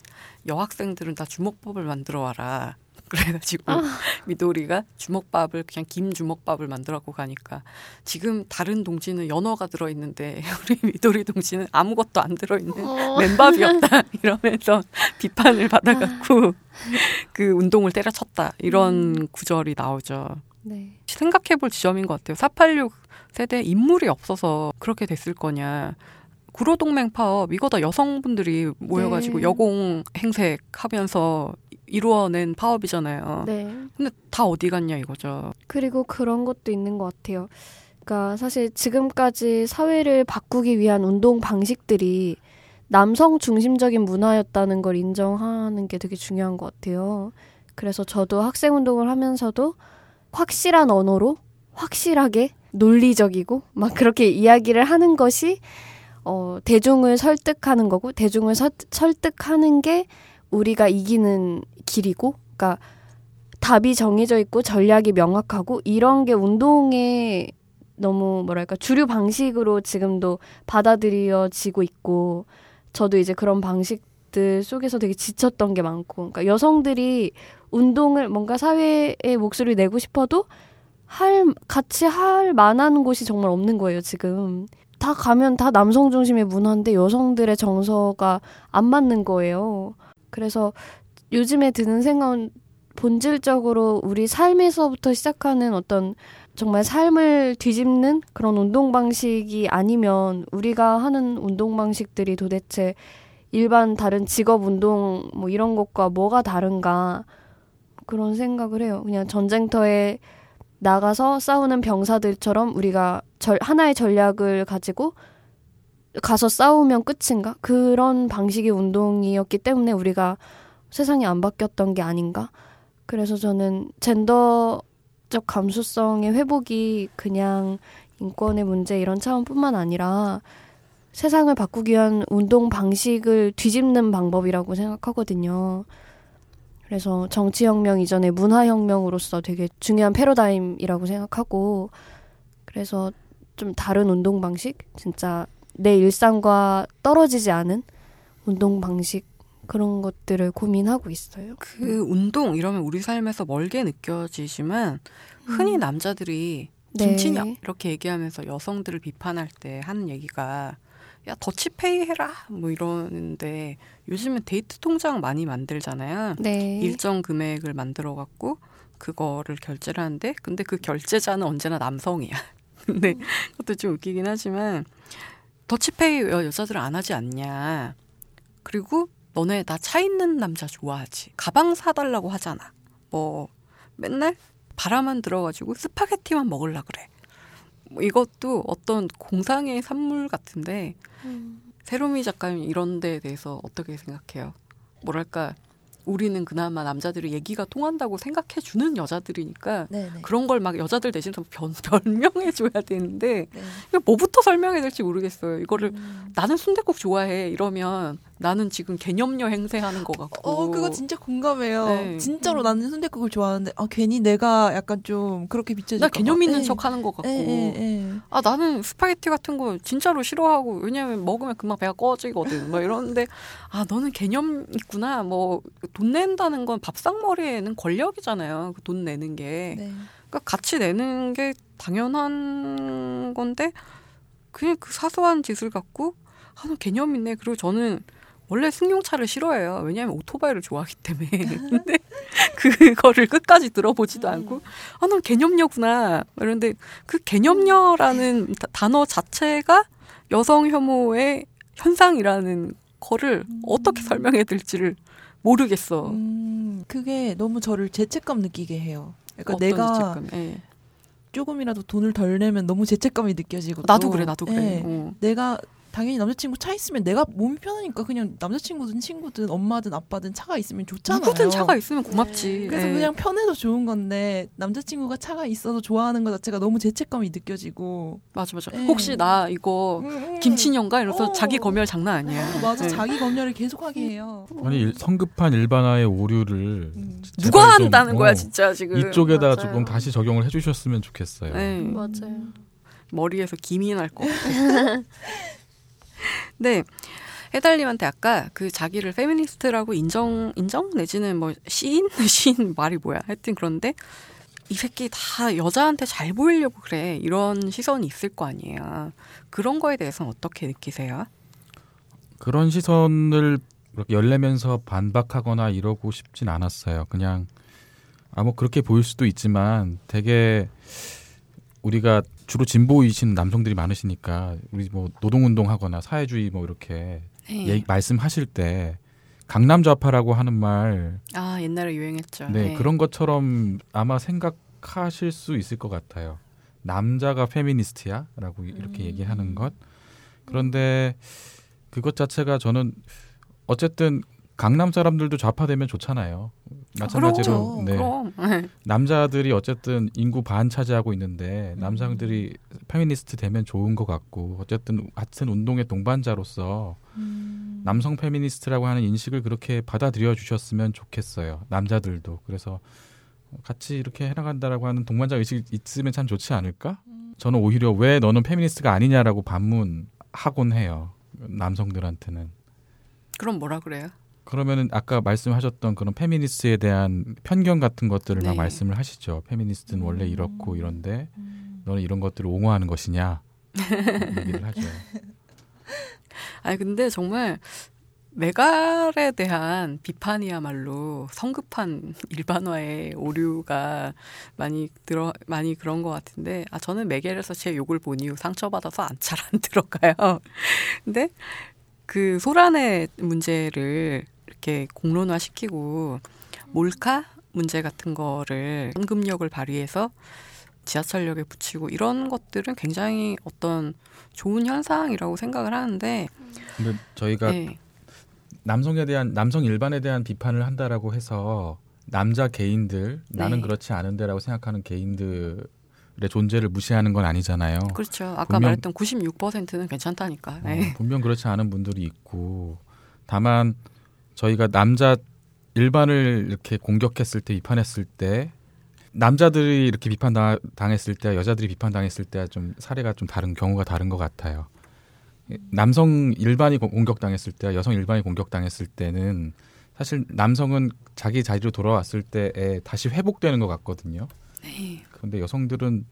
여학생들은 다 주먹밥을 만들어 와라. 그래가지고 아. 미도리가 주먹밥을 그냥 김 주먹밥을 만들어 갖고 가니까 지금 다른 동지는 연어가 들어 있는데 우리 미도리 동지는 아무것도 안 들어 있는 어. 맨밥이었다 이러면서 비판을 받아갖고 그 운동을 때려쳤다 이런 구절이 나오죠. 네. 생각해볼 지점인 것 같아요. 486 세대 인물이 없어서 그렇게 됐을 거냐. 구로동맹 파업 이거 다 여성분들이 모여가지고 네. 여공 행색 하면서 이루어낸 파업이잖아요. 네. 근데 다 어디 갔냐 이거죠. 그리고 그런 것도 있는 것 같아요. 그러니까 사실 지금까지 사회를 바꾸기 위한 운동 방식들이 남성 중심적인 문화였다는 걸 인정하는 게 되게 중요한 것 같아요. 그래서 저도 학생 운동을 하면서도 확실한 언어로 확실하게 논리적이고 막 그렇게 이야기를 하는 것이 어, 대중을 설득하는 거고 대중을 서, 설득하는 게 우리가 이기는 길이고 그러니까 답이 정해져 있고 전략이 명확하고 이런 게 운동의 너무 뭐랄까 주류 방식으로 지금도 받아들여지고 있고 저도 이제 그런 방식들 속에서 되게 지쳤던 게 많고 그러니까 여성들이 운동을 뭔가 사회에 목소리 내고 싶어도 할 같이 할 만한 곳이 정말 없는 거예요 지금. 다 가면 다 남성 중심의 문화인데 여성들의 정서가 안 맞는 거예요 그래서 요즘에 드는 생각은 본질적으로 우리 삶에서부터 시작하는 어떤 정말 삶을 뒤집는 그런 운동 방식이 아니면 우리가 하는 운동 방식들이 도대체 일반 다른 직업 운동 뭐 이런 것과 뭐가 다른가 그런 생각을 해요. 그냥 전쟁터에 나가서 싸우는 병사들처럼 우리가 절, 하나의 전략을 가지고 가서 싸우면 끝인가? 그런 방식의 운동이었기 때문에 우리가 세상이 안 바뀌었던 게 아닌가? 그래서 저는 젠더적 감수성의 회복이 그냥 인권의 문제 이런 차원뿐만 아니라 세상을 바꾸기 위한 운동 방식을 뒤집는 방법이라고 생각하거든요. 그래서 정치혁명 이전에 문화혁명으로서 되게 중요한 패러다임이라고 생각하고 그래서 좀 다른 운동 방식 진짜 내 일상과 떨어지지 않은 운동 방식 그런 것들을 고민하고 있어요. 그 운동 이러면 우리 삶에서 멀게 느껴지지만 흔히 남자들이 네. 김치녀 이렇게 얘기하면서 여성들을 비판할 때 하는 얘기가 야 더치페이 해라 뭐 이러는데 요즘은 데이트 통장 많이 만들잖아요. 네. 일정 금액을 만들어 갖고 그거를 결제를 하는데 근데 그 결제자는 언제나 남성이야. 근데 그것도 좀 웃기긴 하지만 더치페이 왜 여자들은 안 하지 않냐. 그리고 너네 나 차 있는 남자 좋아하지. 가방 사달라고 하잖아. 뭐 맨날 바람만 들어가지고 스파게티만 먹을라 그래. 뭐 이것도 어떤 공상의 산물 같은데 음. 세로미 작가님 이런 데에 대해서 어떻게 생각해요? 뭐랄까 우리는 그나마 남자들이 얘기가 통한다고 생각해 주는 여자들이니까 네네. 그런 걸 막 여자들 대신해서 변, 변명해 줘야 되는데 네. 뭐부터 설명해야 될지 모르겠어요. 이거를 음. 나는 순댓국 좋아해 이러면 나는 지금 개념녀 행세하는 것 같고. 어, 그거 진짜 공감해요. 네. 진짜로 나는 순댓국을 좋아하는데, 아, 괜히 내가 약간 좀 그렇게 비춰질까 나 개념 있는 봐. 척 하는 것 같고. 예, 예, 예. 아 나는 스파게티 같은 거 진짜로 싫어하고 왜냐면 먹으면 금방 배가 꺼지거든. 뭐 이러는데 아 너는 개념 있구나. 뭐 돈 낸다는 건 밥상머리에는 권력이잖아요. 그 돈 내는 게. 네. 그러니까 같이 내는 게 당연한 건데 그냥 그 사소한 짓을 갖고 아, 너 개념 있네. 그리고 저는 원래 승용차를 싫어해요. 왜냐하면 오토바이를 좋아하기 때문에. 근데 그거를 끝까지 들어보지도 않고, 아, 넌 개념녀구나. 그런데 그 개념녀라는 다- 단어 자체가 여성 혐오의 현상이라는 거를 어떻게 설명해야 될지를 모르겠어. 음, 그게 너무 저를 죄책감 느끼게 해요. 그러니까 내가. 예. 조금이라도 돈을 덜 내면 너무 죄책감이 느껴지고 나도 또, 그래, 나도 그래. 예, 어. 내가 당연히 남자친구 차 있으면 내가 몸이 편하니까 그냥 남자친구든 친구든 엄마든 아빠든 차가 있으면 좋잖아요. 누구든 차가 있으면 고맙지. 그래서 예. 그냥 편해도 좋은 건데 남자친구가 차가 있어도 좋아하는 것 자체가 너무 죄책감이 느껴지고 맞아 맞아. 예. 혹시 나 이거 음, 음. 김친년가 이러면서 어. 자기 검열 장난 아니야. 맞아 예. 자기 검열을 계속하게 해요. 아니 일- 성급한 일반화의 오류를 음. 누가 좀, 한다는 거야 어, 진짜 지금. 이쪽에다 맞아요. 조금 다시 적용을 해주셨으면 좋겠어요. 예. 맞아요. 머리에서 김이 날것 같아. 네. 해달님한테 아까 그 자기를 페미니스트라고 인정 인정 내지는 뭐 시인 시인 말이 뭐야 하여튼 그런데 이 새끼 다 여자한테 잘 보이려고 그래 이런 시선이 있을 거 아니에요. 그런 거에 대해서는 어떻게 느끼세요? 그런 시선을 열내면서 반박하거나 이러고 싶진 않았어요. 그냥 아뭐 그렇게 보일 수도 있지만 되게 우리가 주로 진보이신 남성들이 많으시니까 우리 뭐 노동운동하거나 사회주의 뭐 이렇게 네. 얘기- 말씀하실 때 강남 좌파라고 하는 말 아 옛날에 유행했죠. 네, 그런 것처럼 아마 생각하실 수 있을 것 같아요. 남자가 페미니스트야라고 이렇게 음. 얘기하는 것. 그런데 그것 자체가 저는 어쨌든 강남 사람들도 좌파되면 좋잖아요. 마찬가지로 그럼, 네, 그럼. 네. 남자들이 어쨌든 인구 반 차지하고 있는데 남성들이 페미니스트 되면 좋은 것 같고 어쨌든 같은 운동의 동반자로서 음. 남성 페미니스트라고 하는 인식을 그렇게 받아들여 주셨으면 좋겠어요. 남자들도. 그래서 같이 이렇게 해나간다라고 하는 동반자 의식이 있으면 참 좋지 않을까? 저는 오히려 왜 너는 페미니스트가 아니냐라고 반문하곤 해요. 남성들한테는. 그럼 뭐라 그래요? 그러면은 아까 말씀하셨던 그런 페미니스트에 대한 편견 같은 것들을 막 네. 말씀을 하시죠. 페미니스트는 원래 음. 이렇고 이런데 음. 너는 이런 것들을 옹호하는 것이냐? 얘기를 하죠. 아니 근데 정말 메갈에 대한 비판이야말로 성급한 일반화의 오류가 많이 들어 많이 그런 것 같은데 아 저는 메갈에서 제 욕을 본 이후 상처받아서 안 잘 안 들어가요. 근데 그 소란의 문제를 이렇게 공론화시키고 몰카 문제 같은 거를 현금력을 발휘해서 지하철역에 붙이고 이런 것들은 굉장히 어떤 좋은 현상이라고 생각을 하는데 근데 저희가 네. 남성에 대한 남성 일반에 대한 비판을 한다라고 해서 남자 개인들 나는 네. 그렇지 않은데라고 생각하는 개인들 의 존재를 무시하는 건 아니잖아요. 그렇죠. 아까 분명- 말했던 96%는 괜찮다니까. 어, 네. 분명 그렇지 않은 분들이 있고 다만 저희가 남자 일반을 이렇게 공격했을 때 비판했을 때 남자들이 이렇게 비판 당- 당했을 때 여자들이 비판 당했을 때 좀 사례가 좀 다른 경우가 다른 것 같아요. 남성 일반이 공- 공격당했을 때와 여성 일반이 공격 당했을 때는 사실 남성은 자기 자리로 돌아왔을 때에 다시 회복되는 것 같거든요. 네. 그런데 여성들은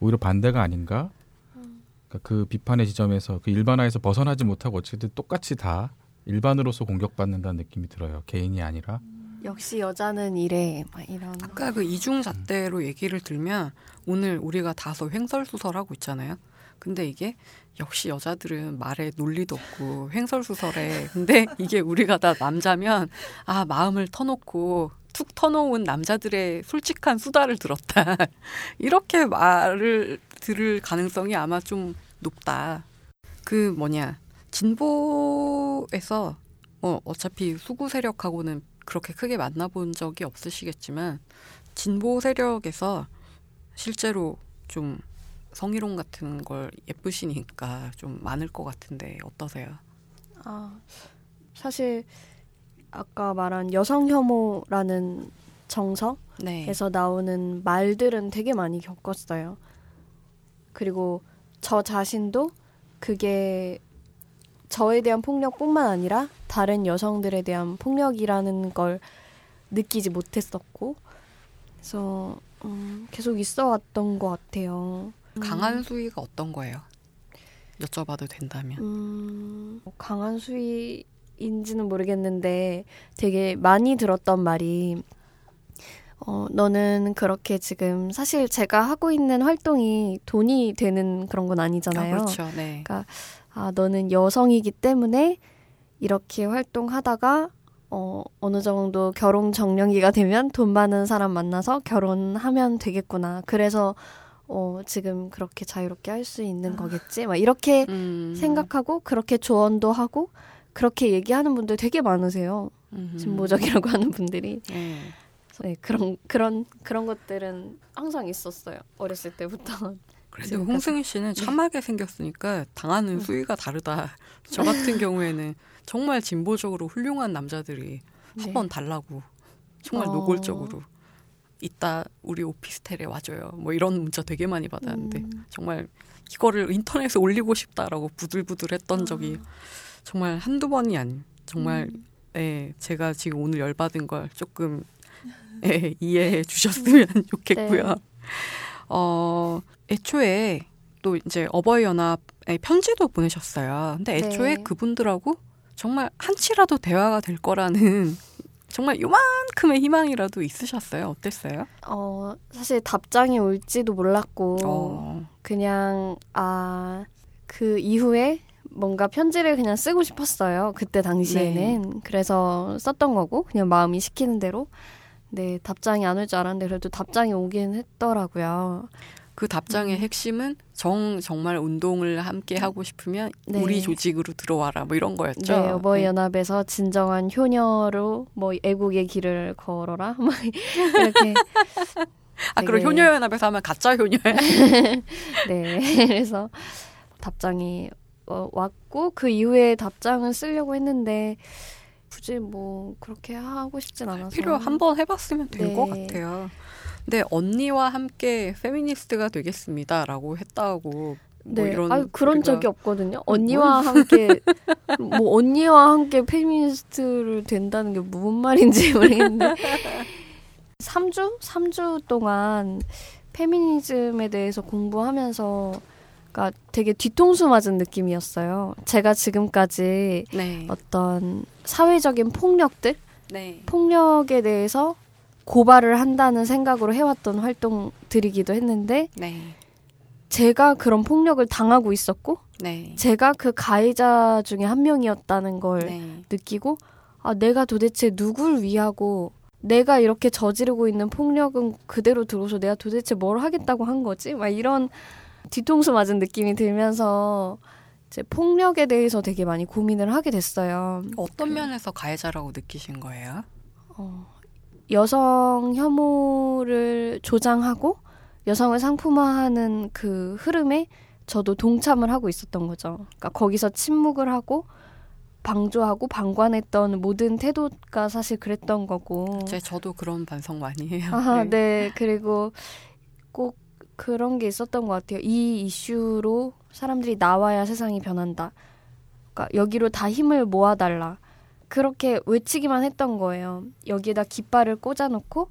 오히려 반대가 아닌가? 그러니까 그 비판의 지점에서 그 일반화에서 벗어나지 못하고 어쨌든 똑같이 다 일반으로서 공격받는다는 느낌이 들어요. 개인이 아니라. 역시 여자는 이래 막 이런. 아까 그 이중잣대로 얘기를 들면 오늘 우리가 다소 횡설수설하고 있잖아요. 근데 이게 역시 여자들은 말에 논리도 없고 횡설수설해. 근데 이게 우리가 다 남자면 아 마음을 터놓고 툭 터놓은 남자들의 솔직한 수다를 들었다. 이렇게 말을 들을 가능성이 아마 좀 높다. 그 뭐냐 진보에서 어 어차피 수구 세력하고는 그렇게 크게 만나본 적이 없으시겠지만 진보 세력에서 실제로 좀 성희롱 같은 걸 예쁘시니까 좀 많을 것 같은데 어떠세요? 아, 사실 아까 말한 여성 혐오라는 정서에서 네. 나오는 말들은 되게 많이 겪었어요. 그리고 저 자신도 그게 저에 대한 폭력뿐만 아니라 다른 여성들에 대한 폭력이라는 걸 느끼지 못했었고, 그래서 음, 계속 있어 왔던 것 같아요. 음. 강한 수위가 어떤 거예요? 여쭤봐도 된다면. 음, 뭐 강한 수위인지는 모르겠는데 되게 많이 들었던 말이 어, 너는 그렇게 지금 사실 제가 하고 있는 활동이 돈이 되는 그런 건 아니잖아요. 아, 그렇죠. 네. 아, 너는 여성이기 때문에 이렇게 활동하다가 어, 어느 정도 결혼 정년기가 되면 돈 많은 사람 만나서 결혼하면 되겠구나. 그래서 어, 지금 그렇게 자유롭게 할 수 있는 거겠지. 막 이렇게 음. 생각하고 그렇게 조언도 하고 그렇게 얘기하는 분들 되게 많으세요. 음. 진보적이라고 하는 분들이. 네. 네, 그런 그런 그런 것들은 항상 있었어요. 어렸을 때부터. 그래도 지금까지. 홍승희 씨는 참하게 생겼으니까 당하는 음. 수위가 다르다. 저 같은 경우에는 정말 진보적으로 훌륭한 남자들이 네. 한번 달라고 정말 어. 노골적으로 이따 우리 오피스텔에 와줘요. 뭐 이런 문자 되게 많이 받았는데 음. 정말 이거를 인터넷에 올리고 싶다라고 부들부들했던 적이 정말 한두 번이 아닌 정말 음. 예, 제가 지금 오늘 열받은 걸 조금 예, 이해해 주셨으면 좋겠고요. 네. 어, 애초에 또 이제 어버이 연합에 편지도 보내셨어요. 근데 애초에 네. 그분들하고 정말 한치라도 대화가 될 거라는 정말 요만큼의 희망이라도 있으셨어요. 어땠어요? 어, 사실 답장이 올지도 몰랐고 어, 그냥 아 그 이후에 뭔가 편지를 그냥 쓰고 싶었어요. 그때 당시에는 그래서 썼던 거고 그냥 마음이 시키는 대로. 네 답장이 안 올 줄 알았는데 그래도 답장이 오긴 했더라고요. 그 답장의 음. 핵심은 정 정말 운동을 함께 하고 싶으면 네. 우리 조직으로 들어와라 뭐 이런 거였죠. 네 어버이 연합에서 진정한 효녀로 뭐 애국의 길을 걸어라 막 이렇게 아 그럼 효녀 연합에서 하면 가짜 효녀야. 네 그래서 답장이 어, 왔고 그 이후에 답장을 쓰려고 했는데 굳이 뭐 그렇게 하고 싶진 않아서 필요 한 번 해봤으면 된것 네. 같아요. 근데 언니와 함께 페미니스트가 되겠습니다라고 했다고 뭐 네, 이런 아유, 그런 소리가- 적이 없거든요. 언니와 함께 뭐 언니와 함께 페미니스트를 된다는 게 무슨 말인지 모르겠는데 3주 3주 동안 페미니즘에 대해서 공부하면서 그러니까 되게 뒤통수 맞은 느낌이었어요. 제가 지금까지 네. 어떤 사회적인 폭력들, 네. 폭력에 대해서 고발을 한다는 생각으로 해왔던 활동들이기도 했는데 네. 제가 그런 폭력을 당하고 있었고 네. 제가 그 가해자 중에 한 명이었다는 걸 네. 느끼고 아 내가 도대체 누굴 위하고 내가 이렇게 저지르고 있는 폭력은 그대로 들어서 내가 도대체 뭘 하겠다고 한 거지? 막 이런 뒤통수 맞은 느낌이 들면서 이제 폭력에 대해서 되게 많이 고민을 하게 됐어요. 어떤 면에서 가해자라고 느끼신 거예요? 어, 여성 혐오를 조장하고 여성을 상품화하는 그 흐름에 저도 동참을 하고 있었던 거죠. 그러니까 거기서 침묵을 하고 방조하고 방관했던 모든 태도가 사실 그랬던 거고. 제 저도 그런 반성 많이 해요. 아, 네. 그리고 꼭 그런 게 있었던 것 같아요. 이 이슈로 사람들이 나와야 세상이 변한다. 그러니까 여기로 다 힘을 모아달라. 그렇게 외치기만 했던 거예요. 여기에다 깃발을 꽂아놓고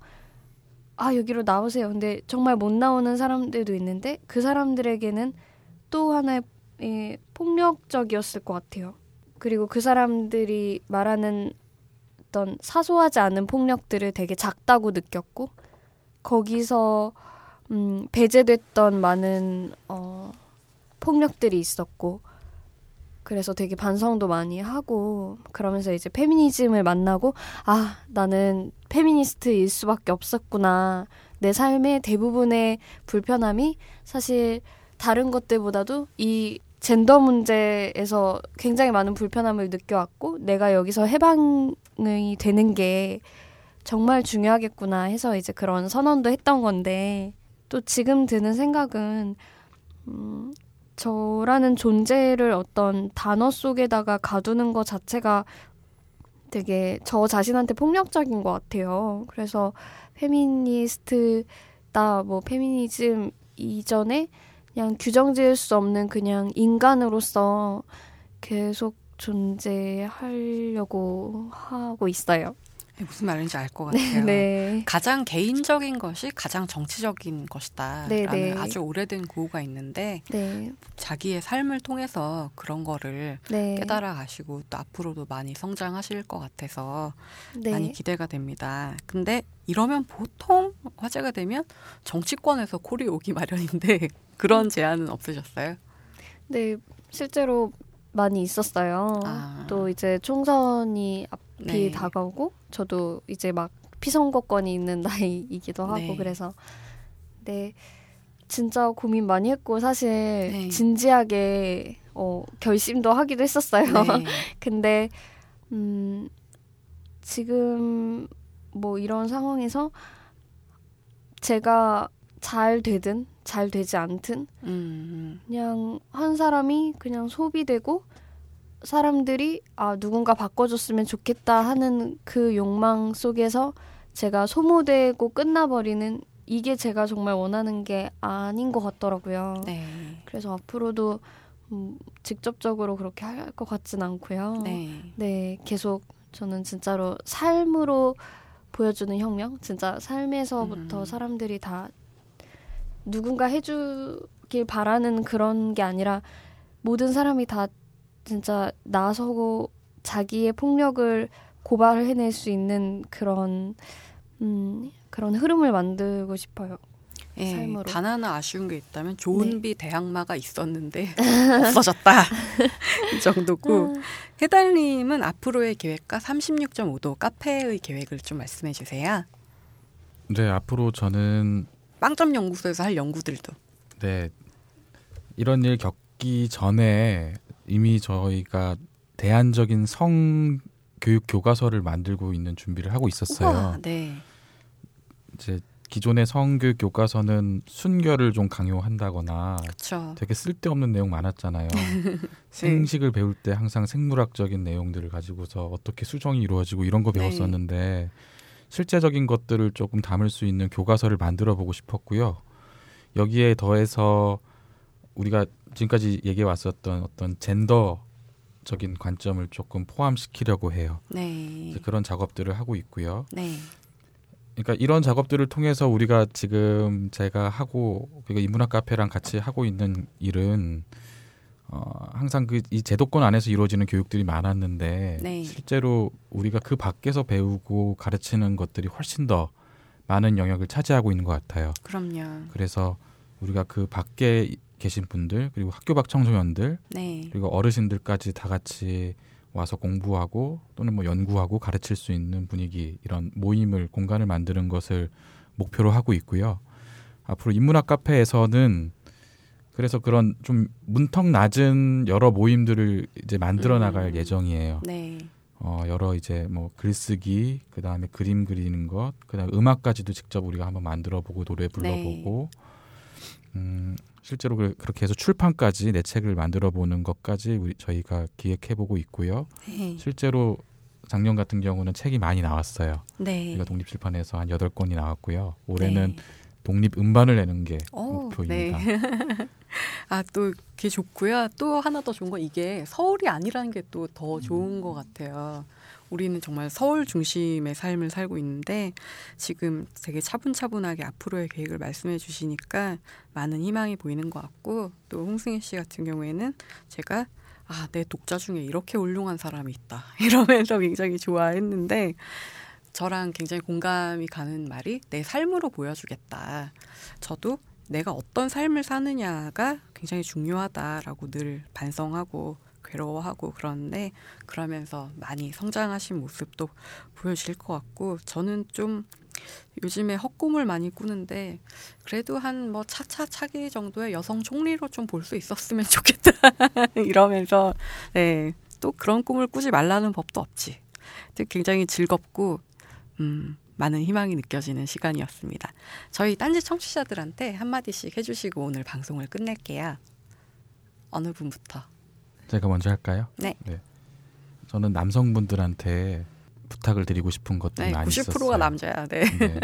아 여기로 나오세요. 근데 정말 못 나오는 사람들도 있는데 그 사람들에게는 또 하나의 예, 폭력적이었을 것 같아요. 그리고 그 사람들이 말하는 어떤 사소하지 않은 폭력들을 되게 작다고 느꼈고 거기서 음, 배제됐던 많은 어, 폭력들이 있었고 그래서 되게 반성도 많이 하고 그러면서 이제 페미니즘을 만나고 아 나는 페미니스트일 수밖에 없었구나. 내 삶의 대부분의 불편함이 사실 다른 것들보다도 이 젠더 문제에서 굉장히 많은 불편함을 느껴왔고 내가 여기서 해방이 되는 게 정말 중요하겠구나 해서 이제 그런 선언도 했던 건데 또 지금 드는 생각은 음, 저라는 존재를 어떤 단어 속에다가 가두는 것 자체가 되게 저 자신한테 폭력적인 것 같아요. 그래서 페미니스트다, 뭐 페미니즘 이전에 그냥 규정 지을 수 없는 그냥 인간으로서 계속 존재하려고 하고 있어요. 네, 무슨 말인지 알 것 같아요. 네. 가장 개인적인 것이 가장 정치적인 것이다라는 네, 네. 아주 오래된 구호가 있는데 네. 자기의 삶을 통해서 그런 거를 네. 깨달아 가시고 또 앞으로도 많이 성장하실 것 같아서 네. 많이 기대가 됩니다. 근데 이러면 보통 화제가 되면 정치권에서 콜이 오기 마련인데 그런 제안은 없으셨어요? 네, 실제로 많이 있었어요. 아. 또 이제 총선이 앞이 네. 다가오고 저도 이제 막 피선거권이 있는 나이이기도 하고 네. 그래서 네 진짜 고민 많이 했고 사실 네. 진지하게 어, 결심도 하기도 했었어요. 네. 근데 음 지금 뭐 이런 상황에서 제가 잘 되든 잘 되지 않든 음, 그냥 한 사람이 그냥 소비되고 사람들이 아 누군가 바꿔줬으면 좋겠다 하는 그 욕망 속에서 제가 소모되고 끝나버리는 이게 제가 정말 원하는 게 아닌 것 같더라고요. 네. 그래서 앞으로도 음, 직접적으로 그렇게 할 것 같진 않고요. 네. 네, 계속 저는 진짜로 삶으로 보여주는 혁명, 진짜 삶에서부터 음. 사람들이 다 누군가 해주길 바라는 그런 게 아니라 모든 사람이 다 진짜 나서고 자기의 폭력을 고발을 해낼 수 있는 그런 음, 그런 흐름을 만들고 싶어요. 예, 삶으로. 단 하나 아쉬운 게 있다면 조은비 네. 대항마가 있었는데 없어졌다 이 정도고 해달님은 앞으로의 계획과 36.5도 카페의 계획을 좀 말씀해 주세요. 네, 앞으로 저는 빵점 연구소에서 할 연구들도 네 이런 일 겪기 전에 이미 저희가 대안적인 성 교육 교과서를 만들고 있는 준비를 하고 있었어요. 우와, 네. 이제 기존의 성교육 교과서는 순결을 좀 강요한다거나 그렇죠. 되게 쓸데없는 내용 많았잖아요. 생식을 배울 때 항상 생물학적인 내용들을 가지고서 어떻게 수정이 이루어지고 이런 거 네. 배웠었는데 실제적인 것들을 조금 담을 수 있는 교과서를 만들어 보고 싶었고요. 여기에 더해서 우리가 지금까지 얘기해 왔었던 어떤 젠더적인 관점을 조금 포함시키려고 해요. 네. 그런 작업들을 하고 있고요. 네. 그러니까 이런 작업들을 통해서 우리가 지금 제가 하고 그러니까 인문학 카페랑 같이 하고 있는 일은 어, 항상 그 이 제도권 안에서 이루어지는 교육들이 많았는데 네. 실제로 우리가 그 밖에서 배우고 가르치는 것들이 훨씬 더 많은 영역을 차지하고 있는 것 같아요. 그럼요. 그래서 우리가 그 밖에 계신 분들 그리고 학교 밖 청소년들 네. 그리고 어르신들까지 다 같이 와서 공부하고 또는 뭐 연구하고 가르칠 수 있는 분위기 이런 모임을 공간을 만드는 것을 목표로 하고 있고요. 앞으로 인문학 카페에서는 그래서 그런 좀 문턱 낮은 여러 모임들을 이제 만들어 나갈 음. 예정이에요. 네. 어, 여러 이제 뭐 글쓰기, 그 다음에 그림 그리는 것, 그 다음에 음악까지도 직접 우리가 한번 만들어 보고 노래 불러보고, 음, 실제로 그- 그렇게 해서 출판까지 내 책을 만들어 보는 것까지 우리 저희가 기획해 보고 있고요. 네. 실제로 작년 같은 경우는 책이 많이 나왔어요. 네. 우리가 독립출판에서 한 여덟 권이 나왔고요. 올해는 네. 독립 음반을 내는 게 오, 목표입니다. 아, 또 그게 좋고요. 또 하나 더 좋은 건 이게 서울이 아니라는 게 또 더 좋은 것 같아요. 우리는 정말 서울 중심의 삶을 살고 있는데 지금 되게 차분차분하게 앞으로의 계획을 말씀해 주시니까 많은 희망이 보이는 것 같고 또 홍승희 씨 같은 경우에는 제가 아, 내 독자 중에 이렇게 훌륭한 사람이 있다. 이러면서 굉장히 좋아했는데 저랑 굉장히 공감이 가는 말이 내 삶으로 보여주겠다. 저도 내가 어떤 삶을 사느냐가 굉장히 중요하다라고 늘 반성하고 괴로워하고 그러는데 그러면서 많이 성장하신 모습도 보여질 것 같고 저는 좀 요즘에 헛꿈을 많이 꾸는데 그래도 한 뭐 차차 차기 정도의 여성 총리로 좀 볼 수 있었으면 좋겠다 이러면서 네 또 그런 꿈을 꾸지 말라는 법도 없지 굉장히 즐겁고 음, 많은 희망이 느껴지는 시간이었습니다. 저희 딴지 청취자들한테 한마디씩 해주시고 오늘 방송을 끝낼게요. 어느 분부터? 제가 먼저 할까요? 네. 저는 남성분들한테 부탁을 드리고 싶은 것들이 네, 많이 90%가 있었어요. 남자야. 네. 네.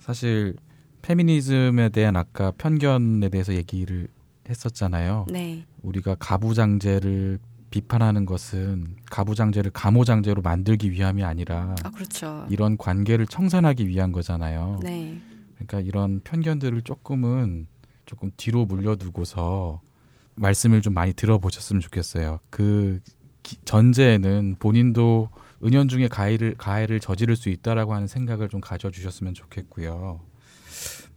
사실 페미니즘에 대한 아까 편견에 대해서 얘기를 했었잖아요. 네. 우리가 가부장제를 비판하는 것은 가부장제를 가모장제로 만들기 위함이 아니라 아 그렇죠. 이런 관계를 청산하기 위한 거잖아요. 네. 그러니까 이런 편견들을 조금은 조금 뒤로 물려두고서 말씀을 좀 많이 들어보셨으면 좋겠어요. 그 기- 전제에는 본인도 은연중에 가해를 가해를 저지를 수 있다라고 하는 생각을 좀 가져주셨으면 좋겠고요.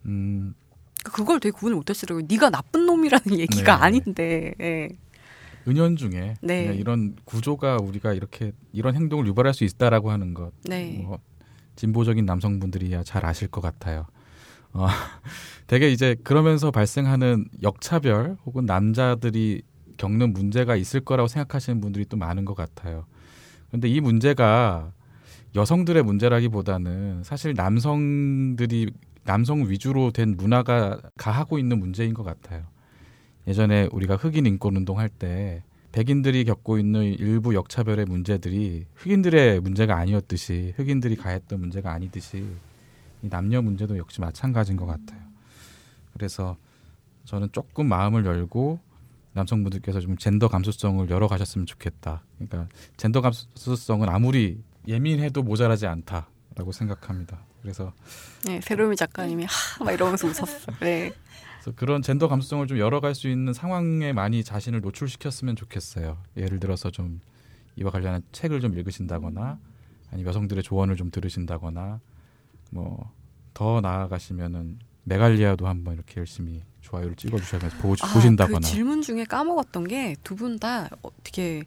음, 그걸 되게 구분을 못하시더라고요. 네가 나쁜 놈이라는 얘기가 네. 아닌데. 예. 은연중에 네. 이런 구조가 우리가 이렇게 이런 행동을 유발할 수 있다라고 하는 것, 네. 뭐 진보적인 남성분들이야 잘 아실 것 같아요. 어, 되게 이제 그러면서 발생하는 역차별 혹은 남자들이 겪는 문제가 있을 거라고 생각하시는 분들이 또 많은 것 같아요. 근데 이 문제가 여성들의 문제라기보다는 사실 남성들이 남성 위주로 된 문화가 가하고 있는 문제인 것 같아요. 예전에 우리가 흑인 인권 운동할 때 백인들이 겪고 있는 일부 역차별의 문제들이 흑인들의 문제가 아니었듯이 흑인들이 가했던 문제가 아니듯이 이 남녀 문제도 역시 마찬가지인 것 같아요. 그래서 저는 조금 마음을 열고 남성분들께서 좀 젠더 감수성을 열어가셨으면 좋겠다. 그러니까 젠더 감수성은 아무리 예민해도 모자라지 않다라고 생각합니다. 그래서 네, 세로미 작가님이 하, 막 이러면서 웃었어요. 네. 그래서 그런 젠더 감수성을 좀 열어갈 수 있는 상황에 많이 자신을 노출시켰으면 좋겠어요. 예를 들어서 좀 이와 관련한 책을 좀 읽으신다거나 아니면 여성들의 조언을 좀 들으신다거나 뭐 더 나아가시면은 메갈리아도 한번 이렇게 열심히 좋아요를 찍어주셔서 보, 아, 보신다거나 그 질문 중에 까먹었던 게 두 분 다 어떻게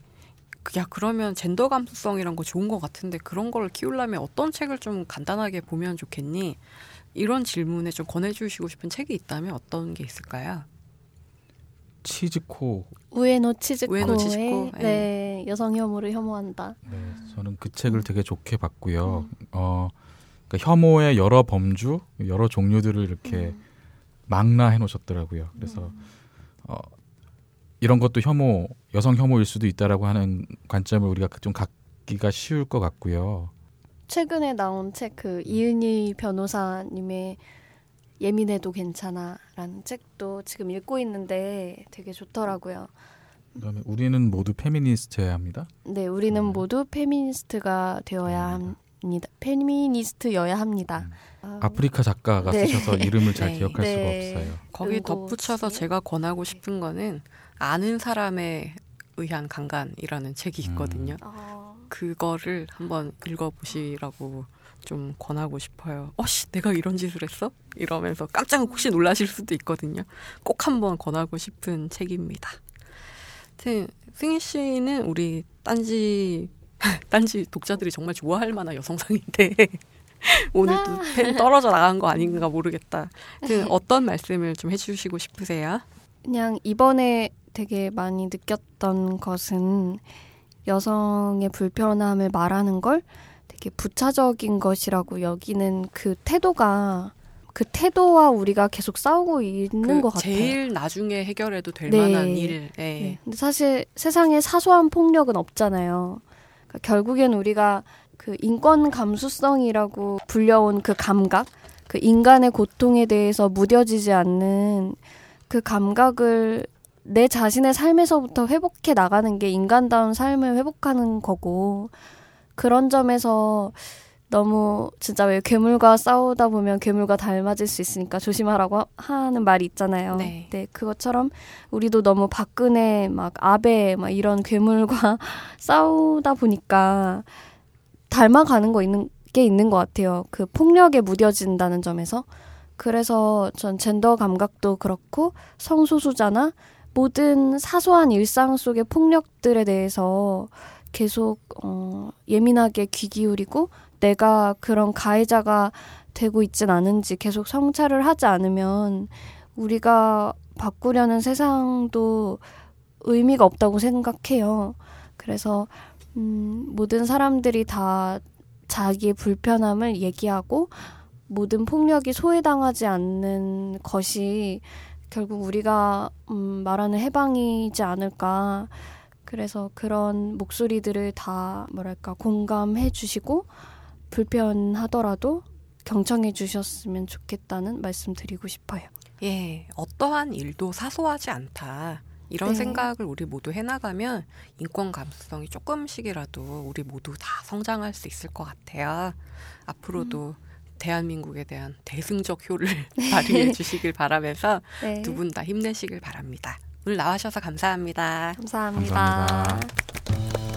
야 그러면 젠더 감수성이란 거 좋은 것 같은데 그런 걸 키우려면 어떤 책을 좀 간단하게 보면 좋겠니? 이런 질문에 좀 권해주시고 싶은 책이 있다면 어떤 게 있을까요? 치즈코 우에노 치즈코의 우에노 치즈코, 네, 여성 혐오를 혐오한다. 네, 저는 그 책을 되게 좋게 봤고요. 어, 그러니까 혐오의 여러 범주, 여러 종류들을 이렇게 망라해 놓으셨더라고요. 그래서 어, 이런 것도 혐오, 여성 혐오일 수도 있다라고 하는 관점을 우리가 좀 갖기가 쉬울 것 같고요. 최근에 나온 책 그 이은희 변호사님의 예민해도 괜찮아라는 책도 지금 읽고 있는데 되게 좋더라고요. 그다음에 우리는 모두 페미니스트여야 합니다. 네, 우리는 음. 모두 페미니스트가 되어야 합니다. 페미니스트여야 합니다. 아, 아프리카 작가가 네. 쓰셔서 이름을 잘 네. 기억할 네. 수가 없어요. 거기 덧붙여서 제가 권하고 싶은 거는 아는 사람에 의한 강간이라는 책이 있거든요. 아, 그거를 한번 읽어보시라고 좀 권하고 싶어요. 어씨, 내가 이런 짓을 했어? 이러면서 깜짝 혹시 놀라실 수도 있거든요. 꼭 한번 권하고 싶은 책입니다. 하여튼 승희 씨는 우리 딴지 딴지 독자들이 정말 좋아할 만한 여성상인데 오늘도 팬 떨어져 나간 거 아닌가 모르겠다. 하여튼 어떤 말씀을 좀 해주시고 싶으세요? 그냥 이번에 되게 많이 느꼈던 것은 여성의 불편함을 말하는 걸 되게 부차적인 것이라고 여기는 그 태도가 그 태도와 우리가 계속 싸우고 있는 그 것 같아요. 제일 나중에 해결해도 될 네. 만한 일. 네. 네. 근데 사실 세상에 사소한 폭력은 없잖아요. 그러니까 결국엔 우리가 그 인권 감수성이라고 불려온 그 감각, 그 인간의 고통에 대해서 무뎌지지 않는 그 감각을 내 자신의 삶에서부터 회복해 나가는 게 인간다운 삶을 회복하는 거고 그런 점에서 너무 진짜 왜 괴물과 싸우다 보면 괴물과 닮아질 수 있으니까 조심하라고 하- 하는 말이 있잖아요. 네. 그것처럼 우리도 너무 박근혜 막 아베 막 이런 괴물과 싸우다 보니까 닮아가는 거 있는 게 있는 것 같아요. 그 폭력에 무뎌진다는 점에서. 그래서 전 젠더 감각도 그렇고 성소수자나 모든 사소한 일상 속의 폭력들에 대해서 계속 어, 예민하게 귀 기울이고 내가 그런 가해자가 되고 있진 않은지 계속 성찰을 하지 않으면 우리가 바꾸려는 세상도 의미가 없다고 생각해요. 그래서 음, 모든 사람들이 다 자기의 불편함을 얘기하고 모든 폭력이 소외당하지 않는 것이 결국 우리가 음, 말하는 해방이지 않을까. 그래서 그런 목소리들을 다 뭐랄까 공감해 주시고 불편하더라도 경청해 주셨으면 좋겠다는 말씀 드리고 싶어요. 예, 어떠한 일도 사소하지 않다. 이런 네. 생각을 우리 모두 해나가면 인권 감수성이 조금씩이라도 우리 모두 다 성장할 수 있을 것 같아요. 앞으로도 대한민국에 대한 대승적 효를 발휘해 주시길 바라면서 네. 두분 다 힘내시길 바랍니다. 오늘 나와주셔서 감사합니다. 감사합니다. 감사합니다.